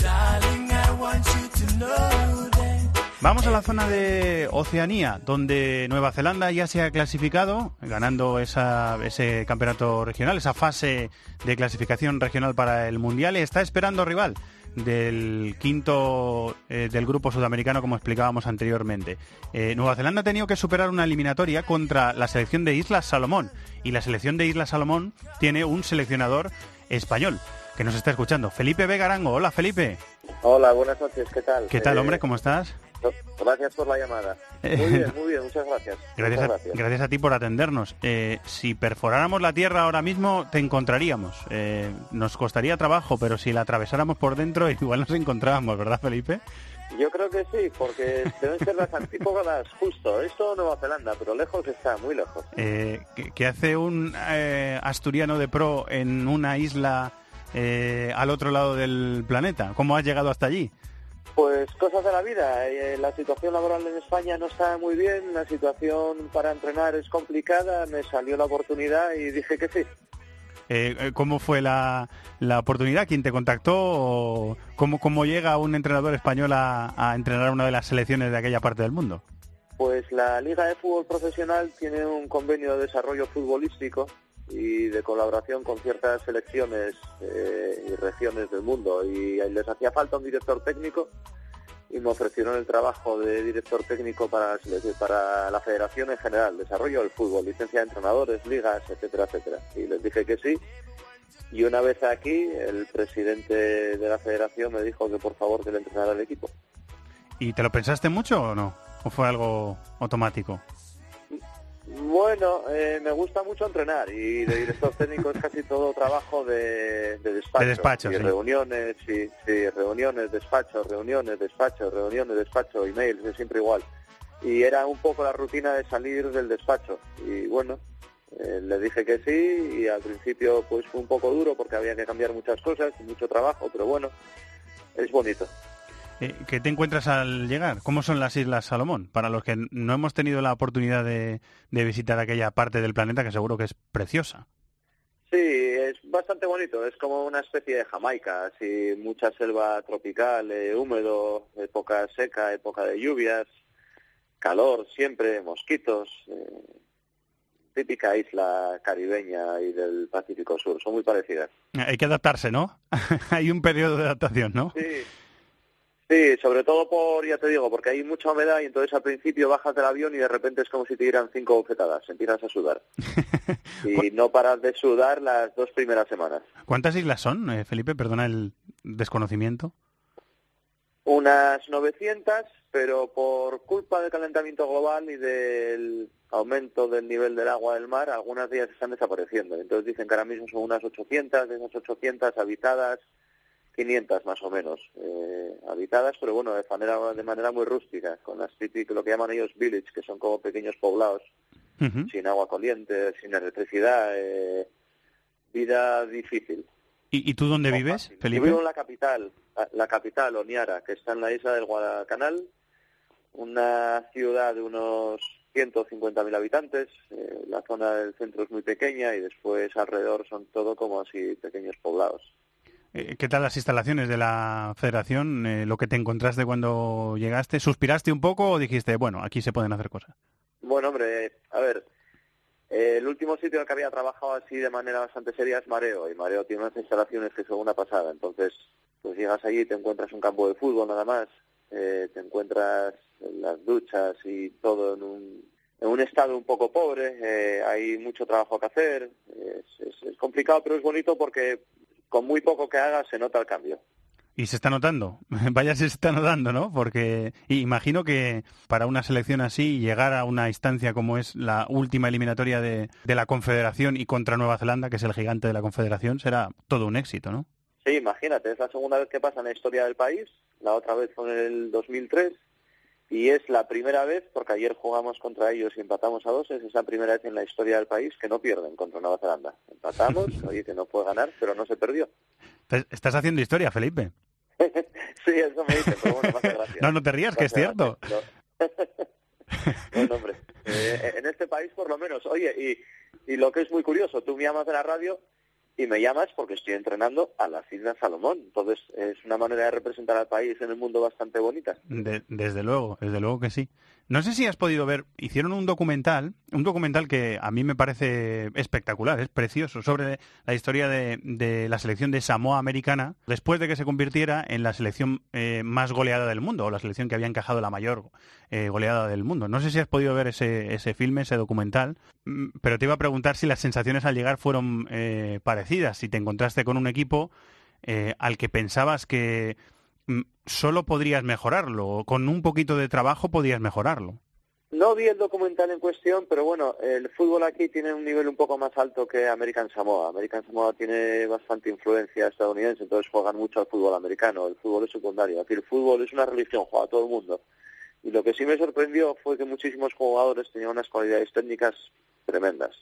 Vamos a la zona de Oceanía, donde Nueva Zelanda ya se ha clasificado, ganando esa- ese campeonato regional, esa fase de clasificación regional para el Mundial, y está esperando rival del quinto eh, del grupo sudamericano, como explicábamos anteriormente. Eh, Nueva Zelanda ha tenido que superar una eliminatoria contra la selección de Islas Salomón, y la selección de Islas Salomón tiene un seleccionador español que nos está escuchando. Felipe Vegarango. Hola, Felipe. Hola, buenas noches, ¿qué tal? ¿Qué tal, Eh, hombre? ¿Cómo estás? Gracias por la llamada. Muy bien, [laughs] muy bien, muchas gracias. Gracias Muchas a, gracias. gracias a ti por atendernos. Eh, si perforáramos la Tierra ahora mismo, te encontraríamos. Eh, nos costaría trabajo, pero si la atravesáramos por dentro, [laughs] igual nos encontrábamos, ¿verdad, Felipe? Yo creo que sí, porque deben ser las antípodas [laughs] justo. Esto Nueva Zelanda, pero lejos está, muy lejos. Eh, ¿qué, qué hace un eh, asturiano de pro en una isla eh, al otro lado del planeta? ¿Cómo has llegado hasta allí? Pues cosas de la vida. eh, la situación laboral en España no está muy bien, la situación para entrenar es complicada, me salió la oportunidad y dije que sí. Eh, eh, ¿Cómo fue la, la oportunidad? ¿Quién te contactó? ¿O cómo, ¿Cómo llega un entrenador español a, a entrenar a una de las selecciones de aquella parte del mundo? Pues la Liga de Fútbol Profesional tiene un convenio de desarrollo futbolístico y de colaboración con ciertas selecciones eh, y regiones del mundo y les hacía falta un director técnico y me ofrecieron el trabajo de director técnico para, para la federación en general, desarrollo del fútbol, licencia de entrenadores, ligas, etcétera, etcétera. Y les dije que sí. Y una vez aquí, el presidente de la federación me dijo que por favor que le entrenara al equipo. ¿Y te lo pensaste mucho o no? ¿O fue algo automático? Bueno, eh, me gusta mucho entrenar y de director técnico es casi todo trabajo de, de despacho. De despacho, y sí. reuniones, sí, sí, reuniones, despacho, reuniones, despacho, reuniones, despacho, emails, es siempre igual. Y era un poco la rutina de salir del despacho. Y bueno, eh, le dije que sí y al principio pues fue un poco duro porque había que cambiar muchas cosas, mucho trabajo, pero bueno, es bonito. Eh, ¿Qué te encuentras al llegar? ¿Cómo son las Islas Salomón? Para los que no hemos tenido la oportunidad de, de visitar aquella parte del planeta que seguro que es preciosa. Sí, es bastante bonito. Es como una especie de Jamaica, así mucha selva tropical, eh, húmedo, época seca, época de lluvias, calor siempre, mosquitos. eh, típica isla caribeña y del Pacífico Sur. Son muy parecidas. Hay que adaptarse, ¿no? [laughs] hay un periodo de adaptación, ¿no? Sí. Sí, sobre todo por, ya te digo, porque hay mucha humedad y entonces al principio bajas del avión y de repente es como si te dieran cinco bofetadas, empiezas a sudar. [laughs] y no paras de sudar las dos primeras semanas. ¿Cuántas islas son, eh, Felipe? Perdona el desconocimiento. Unas 900, pero por culpa del calentamiento global y del aumento del nivel del agua del mar, algunas de ellas están desapareciendo. Entonces dicen que ahora mismo son unas 800, de esas 800 habitadas, 500 más o menos eh, habitadas, pero bueno, de manera, de manera muy rústica, con las típicas, lo que llaman ellos village, que son como pequeños poblados, sin agua caliente, sin electricidad, eh, vida difícil. ¿Y, y tú dónde vives, Yo Felipe? vivo en la capital, la- la capital, Oniara, que está en la isla del Guadalcanal, una ciudad de unos 150.000 habitantes. eh, la zona del centro es muy pequeña y después alrededor son todo como así pequeños poblados. Eh, ¿Qué tal las instalaciones de la federación? Eh, ¿Lo que te encontraste cuando llegaste? ¿Suspiraste un poco o dijiste, bueno, aquí se pueden hacer cosas? Bueno, hombre, a ver, el último sitio el que había trabajado así de manera bastante seria es Mareo, y Mareo tiene unas instalaciones que son una pasada. Entonces, pues llegas allí y te encuentras un campo de fútbol nada más, eh, te encuentras las duchas y todo en un, en un estado un poco pobre, eh, hay mucho trabajo que hacer, es, es- es complicado pero es bonito porque con muy poco que hagas se nota el cambio. Y se está notando, [laughs] vaya se está notando, ¿no? Porque imagino que para una selección así, llegar a una instancia como es la última eliminatoria de, de la Confederación y contra Nueva Zelanda, que es el gigante de la Confederación, será todo un éxito, ¿no? Sí, imagínate, es la segunda vez que pasa en la historia del país, la otra vez fue en el 2003 y es la primera vez, porque ayer jugamos contra ellos y empatamos a dos, es la primera vez en la historia del país que no pierden contra Nueva Zelanda. Empatamos, [laughs] oye, que no puede ganar, pero no se perdió. Estás haciendo historia, Felipe. [laughs] sí, eso me pero bueno, gracia. [laughs] No, no te rías, que es cierto. Bueno, hombre, eh, en este país por lo menos. Oye, y, y lo que es muy curioso, tú me llamas de la radio y me llamas porque estoy entrenando a las Islas Salomón. Entonces es una manera de representar al país en el mundo bastante bonita. De- desde luego, desde luego que sí. No sé si has podido ver, hicieron un documental, un documental que a mí me parece espectacular, es precioso, sobre la historia de, de la selección de Samoa americana después de que se convirtiera en la selección eh, más goleada del mundo, o la selección que había encajado la mayor eh, goleada del mundo. No sé si has podido ver ese, ese filme, ese documental, mm, pero te iba a preguntar si las sensaciones al llegar fueron eh, parecidas, si te encontraste con un equipo al que pensabas que solo podrías mejorarlo, con un poquito de trabajo podías mejorarlo. No vi el documental en cuestión, pero bueno, el fútbol aquí tiene un nivel un poco más alto que American Samoa. American Samoa tiene bastante influencia estadounidense, entonces juegan mucho al fútbol americano. El fútbol es secundario. Aquí el fútbol es una religión, juega todo el mundo. Y lo que sí me sorprendió fue que muchísimos jugadores tenían unas cualidades técnicas tremendas.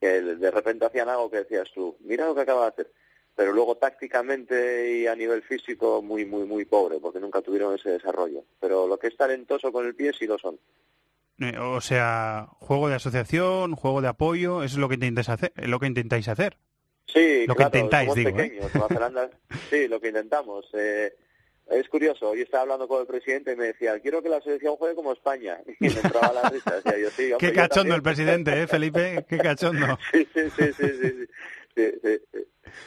Que de repente hacían algo que decías tú, mira lo que acaba de hacer. Pero luego tácticamente y a nivel físico muy, muy, muy pobre, porque nunca tuvieron ese desarrollo. Pero lo que es talentoso con el pie sí lo son. Eh, o sea, juego de asociación, juego de apoyo, eso es lo que intentáis hacer, lo que intentáis hacer. Sí, Lo que intentáis, digo, ¿eh? pequeños, Nueva Zelanda, [laughs] sí, lo que intentamos. Eh, es curioso, hoy estaba hablando con el presidente y me decía, quiero que la selección juegue como España. [laughs] Y me entraba la risa, decía yo, sí, hombre, Qué cachondo el presidente, ¿eh, Felipe? Qué cachondo. [laughs] Sí, sí, sí, sí, sí, sí. Sí,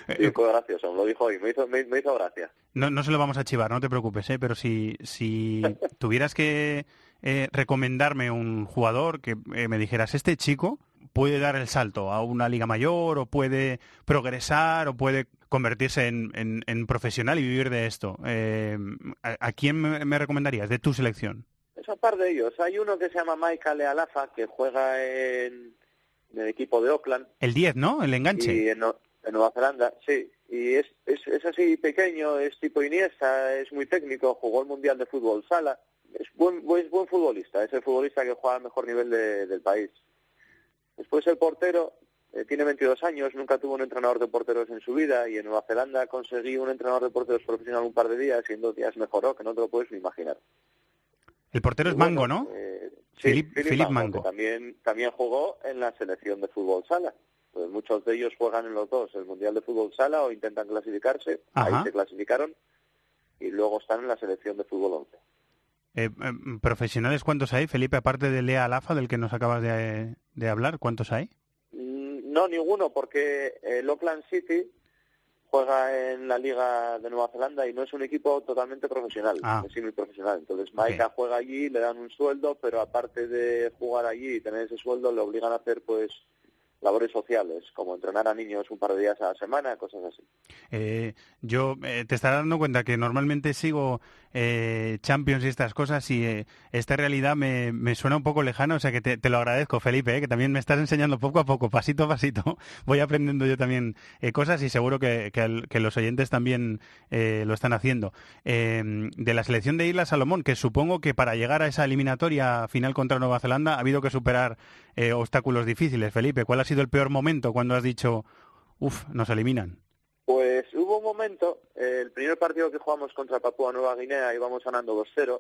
sí, sí. Sí, fue gracioso, lo dijo hoy, me hizo, me, me hizo gracia. No, no se lo vamos a chivar, no te preocupes, ¿eh? pero si, si [laughs] tuvieras que eh, recomendarme un jugador que eh, me dijeras, este chico puede dar el salto a una liga mayor o puede progresar o puede convertirse en, en- en profesional y vivir de esto, eh, ¿a, a quién me, me recomendarías de tu selección? Es un par de ellos. Hay uno que se llama Michael Lealafa, que juega en, en el equipo de Oakland. El 10, ¿no? El enganche. Y en, En Nueva Zelanda, sí. Y es, es, es así pequeño, es tipo Iniesta, es muy técnico, jugó el Mundial de Fútbol Sala. Es buen, buen, buen futbolista, es el futbolista que juega al mejor nivel de- del país. Después el portero eh, tiene 22 años, nunca tuvo un entrenador de porteros en su vida y en Nueva Zelanda conseguí un entrenador de porteros profesional un par de días y en dos días mejoró, que no te lo puedes ni imaginar. El portero es bueno, Mango, ¿no? eh, sí, Mango, Mango. también, también jugó en la selección de fútbol sala. Pues muchos de ellos juegan en los dos, el Mundial de Fútbol Sala o intentan clasificarse, Ajá. ahí se clasificaron y luego están en la selección de fútbol 11. Eh, eh, ¿Profesionales cuántos hay, Felipe, aparte de Lea Alafa, del que nos acabas de, de hablar? ¿Cuántos hay? Mm, No, ninguno, porque el Auckland City juega en la Liga de Nueva Zelanda y no es un equipo totalmente profesional, Ah. es semiprofesional. Entonces, Maika juega allí, le dan un sueldo, pero aparte de jugar allí y tener ese sueldo, le obligan a hacer, pues, labores sociales, como entrenar a niños un par de días a la semana, cosas así. Eh, yo eh, te estarás dando cuenta que normalmente sigo eh, Champions y estas cosas y eh, esta realidad me, me suena un poco lejana, o sea que te, lo agradezco, Felipe, eh, que también me estás enseñando poco a poco, pasito a pasito. [laughs] Voy aprendiendo yo también cosas y seguro que, que que los oyentes también lo están haciendo. Eh, de la selección de Isla Salomón, que supongo que para llegar a esa eliminatoria final contra Nueva Zelanda ha habido que superar obstáculos difíciles. Felipe, ¿cuál ha sido el peor momento cuando has dicho, uff, nos eliminan? Momento, eh, el primer partido que jugamos contra Papúa Nueva Guinea íbamos ganando 2-0,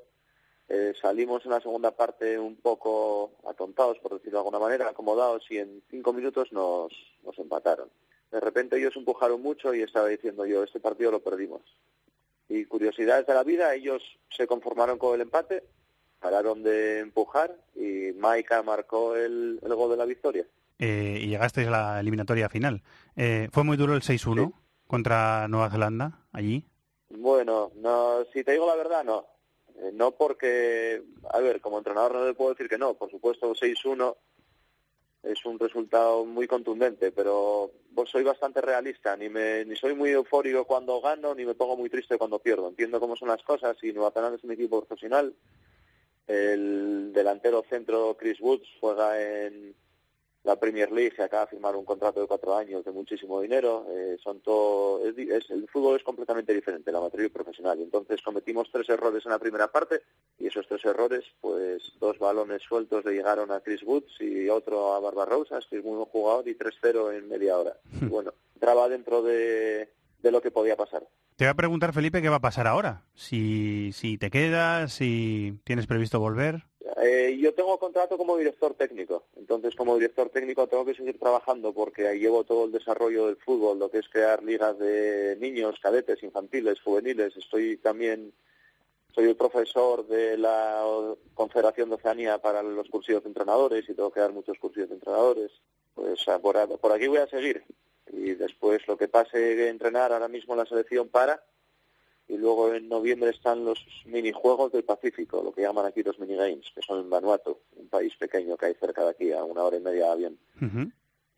eh, salimos en la segunda parte un poco atontados, por decirlo de alguna manera, acomodados y en cinco minutos nos, nos empataron. De repente ellos empujaron mucho y estaba diciendo yo, este partido lo perdimos. Y curiosidades de la vida, ellos se conformaron con el empate, pararon de empujar y Maika marcó el, el gol de la victoria. eh, y llegasteis a la eliminatoria final. Eh, ¿Fue muy duro el 6-1 contra Nueva Zelanda allí? Bueno, no, si te digo la verdad, no. Eh, no porque, a ver, como entrenador no le puedo decir que no. Por supuesto, 6-1 es un resultado muy contundente, pero pues soy bastante realista. Ni, me, ni soy muy eufórico cuando gano, ni me pongo muy triste cuando pierdo. Entiendo cómo son las cosas y Nueva Zelanda es un equipo profesional. El delantero centro Chris Woods juega en la Premier League, se acaba de firmar un contrato de cuatro años de muchísimo dinero. eh, son todo, es, es- el fútbol es completamente diferente, la materia profesional. Y entonces cometimos tres errores en la primera parte y esos tres errores, pues dos balones sueltos le llegaron a Chris Woods y otro a Barbarosas, que es muy buen jugador, y 3-0 en media hora. Y bueno, entraba dentro de, de lo que podía pasar. Te voy a preguntar, Felipe, qué va a pasar ahora. Si, si te quedas, si tienes previsto volver. Eh, yo tengo contrato como director técnico, entonces como director técnico tengo que seguir trabajando porque ahí llevo todo el desarrollo del fútbol, lo que es crear ligas de niños, cadetes, infantiles, juveniles. Estoy también soy el profesor de la Confederación de Oceanía para los cursillos de entrenadores y tengo que dar muchos cursillos de entrenadores. Pues por, por aquí voy a seguir. Y después lo que pase de entrenar ahora mismo la selección para. Y luego en noviembre están los minijuegos del Pacífico, lo que llaman aquí los minigames, que son en Vanuatu, un país pequeño que hay cerca de aquí, a una hora y media de avión.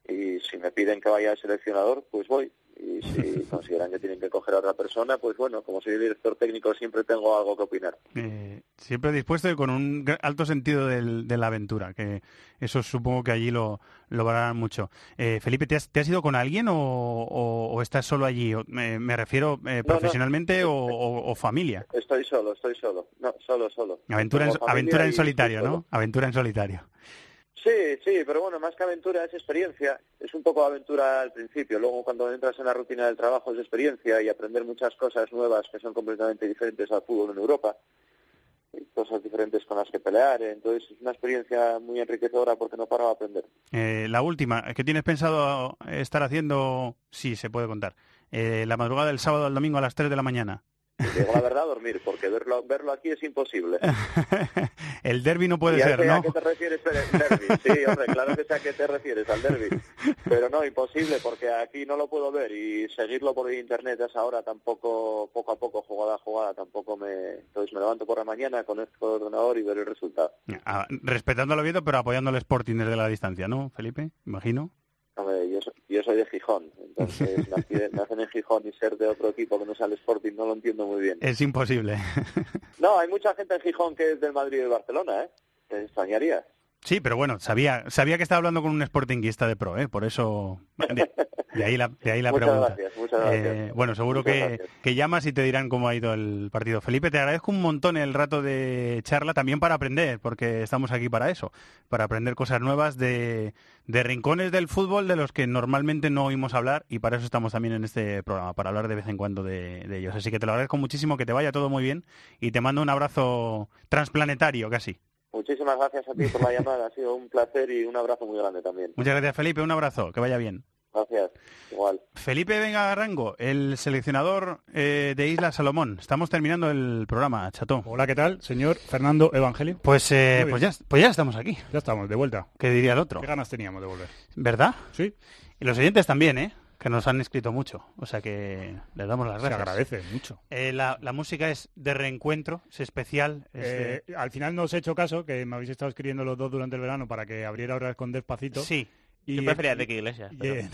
Y si me piden que vaya de seleccionador, pues voy. Y si [laughs] consideran que tienen que coger a otra persona, pues bueno, como soy director técnico siempre tengo algo que opinar. Eh, siempre dispuesto y con un alto sentido del- de la aventura, que eso supongo que allí lo, lo valoran mucho. Eh, Felipe, ¿te has, te has ido con alguien o, o- o estás solo allí? Me, me refiero eh, profesionalmente O, o- o familia. Estoy solo, estoy solo. No, solo, solo. Aventura en, aventura en solitario, solo. ¿no? Aventura en solitario. Sí, sí, pero bueno, más que aventura es experiencia. Es un poco aventura al principio. Luego, cuando entras en la rutina del trabajo, es experiencia y aprender muchas cosas nuevas que son completamente diferentes al fútbol en Europa. Cosas diferentes con las que pelear. Entonces, es una experiencia muy enriquecedora porque no paro de aprender. Eh, la última, ¿qué tienes pensado estar haciendo? Sí, se puede contar. Eh, la madrugada del sábado al domingo a las 3 de la mañana. Digo la verdad, dormir, porque verlo, verlo aquí es imposible. [laughs] El derby no puede Y ser, ¿no? ¿A qué te refieres, el derbi? Sí, hombre, claro que sé a qué te refieres, al derby. Pero no, imposible, porque aquí no lo puedo ver y seguirlo por internet a esa hora tampoco, poco a poco, jugada a jugada, tampoco me... Entonces me levanto por la mañana, conecto el ordenador y ver el resultado. Ah, respetando al Oviedo, pero apoyando al Sporting desde la distancia, ¿no, Felipe? Imagino. Hombre, yo, yo soy de Gijón, entonces [laughs] nacen en Gijón y ser de otro equipo que no sea el Sporting no lo entiendo muy bien. Es imposible. No, hay mucha gente en Gijón que es del Madrid y del Barcelona, ¿eh? Te extrañaría. Sí, pero bueno, sabía sabía que estaba hablando con un sportinguista de pro, ¿eh? Por eso, de, de ahí la, de ahí la [laughs] Muchas pregunta. gracias, muchas gracias. Eh, bueno, seguro Muchas que, gracias. que llamas y te dirán cómo ha ido el partido. Felipe, te agradezco un montón el rato de charla, también para aprender, porque estamos aquí para eso, para aprender cosas nuevas de, de rincones del fútbol de los que normalmente no oímos hablar y para eso estamos también en este programa, para hablar de vez en cuando de, de ellos. Así que te lo agradezco muchísimo, que te vaya todo muy bien y te mando un abrazo transplanetario casi. Muchísimas gracias a ti por la llamada, ha sido un placer y un abrazo muy grande también. Muchas gracias, Felipe. Un abrazo. Que vaya bien. Gracias, igual. Felipe Venga Rango, el seleccionador eh, de Isla Salomón. Estamos terminando el programa, Chato. Hola, ¿qué tal? Señor Fernando Evangelio. Pues, eh, pues, ya, pues ya estamos aquí. Ya estamos, de vuelta. ¿Qué diría el otro? ¿Qué ganas teníamos de volver? ¿Verdad? Sí. Y los oyentes también, ¿eh? Que nos han escrito mucho. O sea que les damos las Se gracias. agradece mucho. Eh, la, la música es de reencuentro, es especial. es de- Eh, al final no os he hecho caso, que me habéis estado escribiendo los dos durante el verano para que abriera horas con despacito. Sí. Y Yo prefería de que Iglesias. [laughs] y- pero-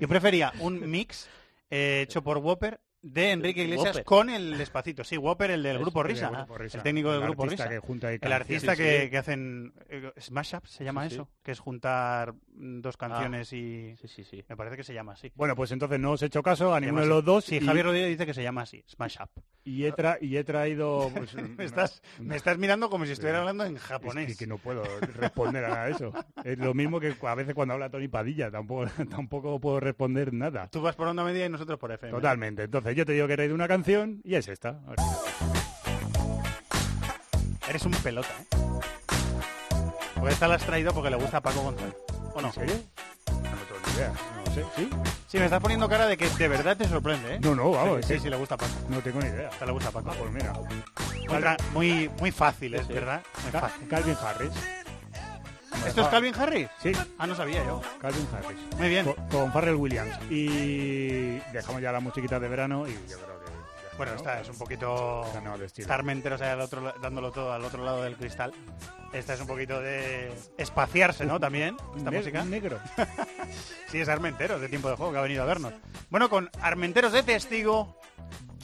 Yo prefería un mix eh, hecho por Whopper de Enrique Iglesias Whopper. con el despacito. Sí, Whopper, el del Es Grupo Risa. del Grupo Risa. El técnico del El Grupo Risa. que junta y el artista Sí, que, sí. que hacen eh, Smash Up, se llama Sí, eso, que es juntar dos canciones y... Sí, sí, sí. Me parece que se llama así. Bueno, pues entonces no os he hecho caso a ninguno de los dos. Sí, y, Javier Rodríguez dice que se llama así, Smash Up. y he, tra- y he traído... Pues, [laughs] me, estás, me estás mirando como si estuviera hablando en Es japonés. que, que no puedo responder a nada de eso. Es lo mismo que a veces cuando habla Tony Padilla, tampoco, [laughs] tampoco puedo responder nada. Tú vas por onda media y nosotros por FM. Totalmente. Entonces yo te digo que he traído una canción y es esta. Eres un pelota, ¿eh? Pues esta la has traído porque le gusta a Paco González. ¿O no? ¿En serio? No tengo ni idea. No sé, ¿sí? Sí, me estás poniendo cara de que de verdad te sorprende, ¿eh? No, no, vamos, Sí, sí, sí, le gusta a Paco. No tengo ni idea. Esta le gusta a Paco. Ah, pues mira. Muy, muy fácil, es Sí. verdad. Muy fácil. Calvin Harris. ¿Esto es Calvin Harris? Sí. Ah, no sabía yo. Calvin Harris. Muy bien. Con, con Williams. Y dejamos ya las musiquitas de verano y yo creo que... Bueno, ¿no? esta es un poquito ahí al otro, dándolo todo al otro lado del cristal. Esta es un poquito de espaciarse, ¿no? También, esta Ne- música. negro. [laughs] Sí, es Armenteros de tiempo de juego que ha venido a vernos. Bueno, con Armenteros de testigo.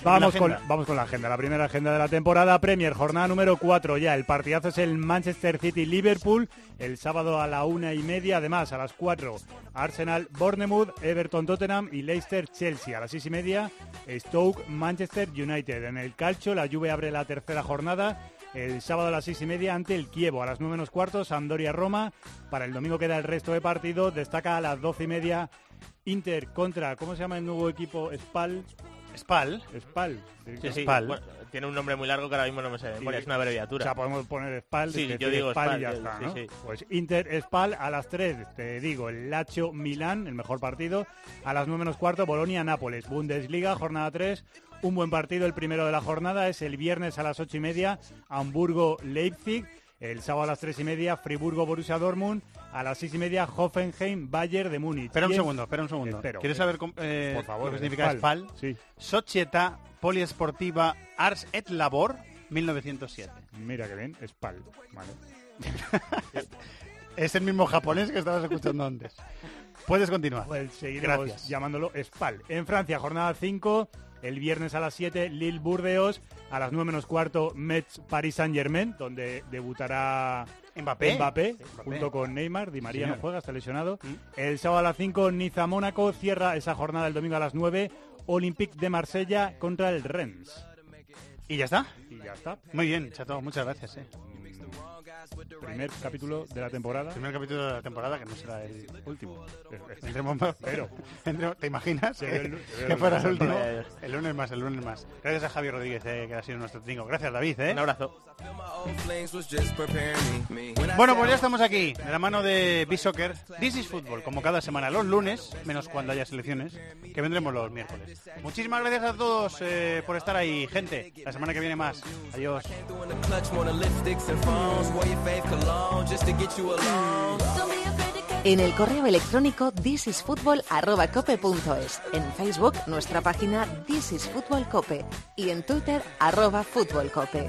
Vamos con, vamos con la agenda. La primera agenda de la temporada Premier, jornada número 4 ya. El partidazo es el Manchester City-Liverpool el sábado a la una y media. Además, a las 4 Arsenal-Bournemouth, Everton-Tottenham y Leicester-Chelsea. A las seis y media Stoke-Manchester United. En el calcio, la Juve abre la tercera jornada. El sábado a las seis y media ante el Kievo. A las nueve menos cuartos, Sampdoria-Roma. Para el domingo queda el resto de partidos. Destaca a las doce y media Inter contra, ¿cómo se llama el nuevo equipo? Spal. Spal. Spal. Sí, sí, Spal. bueno, tiene un nombre muy largo que ahora mismo no me sé de memoria, es una abreviatura. O sea, podemos poner Spal. Sí, yo digo Spal y ya yo- está. Pues Inter Spal a las 3, te digo, el Lazio Milán, el mejor partido. A las 9 menos cuarto, Bolonia Nápoles. Bundesliga, jornada 3. Un buen partido, el primero de la jornada es el viernes a las 8 y media, Hamburgo Leipzig. El sábado a las 3 y media, Friburgo Borussia Dortmund. A las 6 y media, Hoffenheim Bayern de Múnich. Espera un segundo, espera un segundo. Espero, ¿Quieres saber eh, Por favor, lo que significa Spal. Sí. Società Poliesportiva Ars et Labor 1907. Mira que bien, Spal. Vale. [laughs] Es el mismo japonés que estabas escuchando antes. Puedes continuar. Pues seguiremos Gracias. llamándolo Spal. En Francia, jornada 5, el viernes a las 7, Lille Burdeos, a las 9 menos cuarto, Metz Paris Saint Germain, donde debutará Mbappé. Mbappé, Sí, Mbappé. junto con Neymar, Di María Señor. no juega, está lesionado. El sábado a las 5, Niza Mónaco, cierra esa jornada el domingo a las 9, Olympique de Marsella contra el Rennes. ¿Y ya está? Y ya está. Muy bien, Chato, muchas gracias. eh. Primer capítulo de la temporada. Primer capítulo de la temporada que no será el último. Pero- Tendremos más- Pero. [laughs] ¿Te imaginas? Que, fuera el lunes, último. El lunes más, el lunes más. Gracias a Javi Rodríguez, eh, que ha sido nuestro tingo. Gracias, David. ¿eh? Un abrazo. Bueno, pues ya estamos aquí, de la mano de B-Soccer. This is Football, como cada semana, los lunes, menos cuando haya selecciones, que vendremos los miércoles. Muchísimas gracias a todos eh, por estar ahí, gente. La semana que viene más. Adiós. En el correo electrónico thisisfutbol@cope.es, en Facebook nuestra página This is Football Cope y en Twitter arroba Fútbol Cope.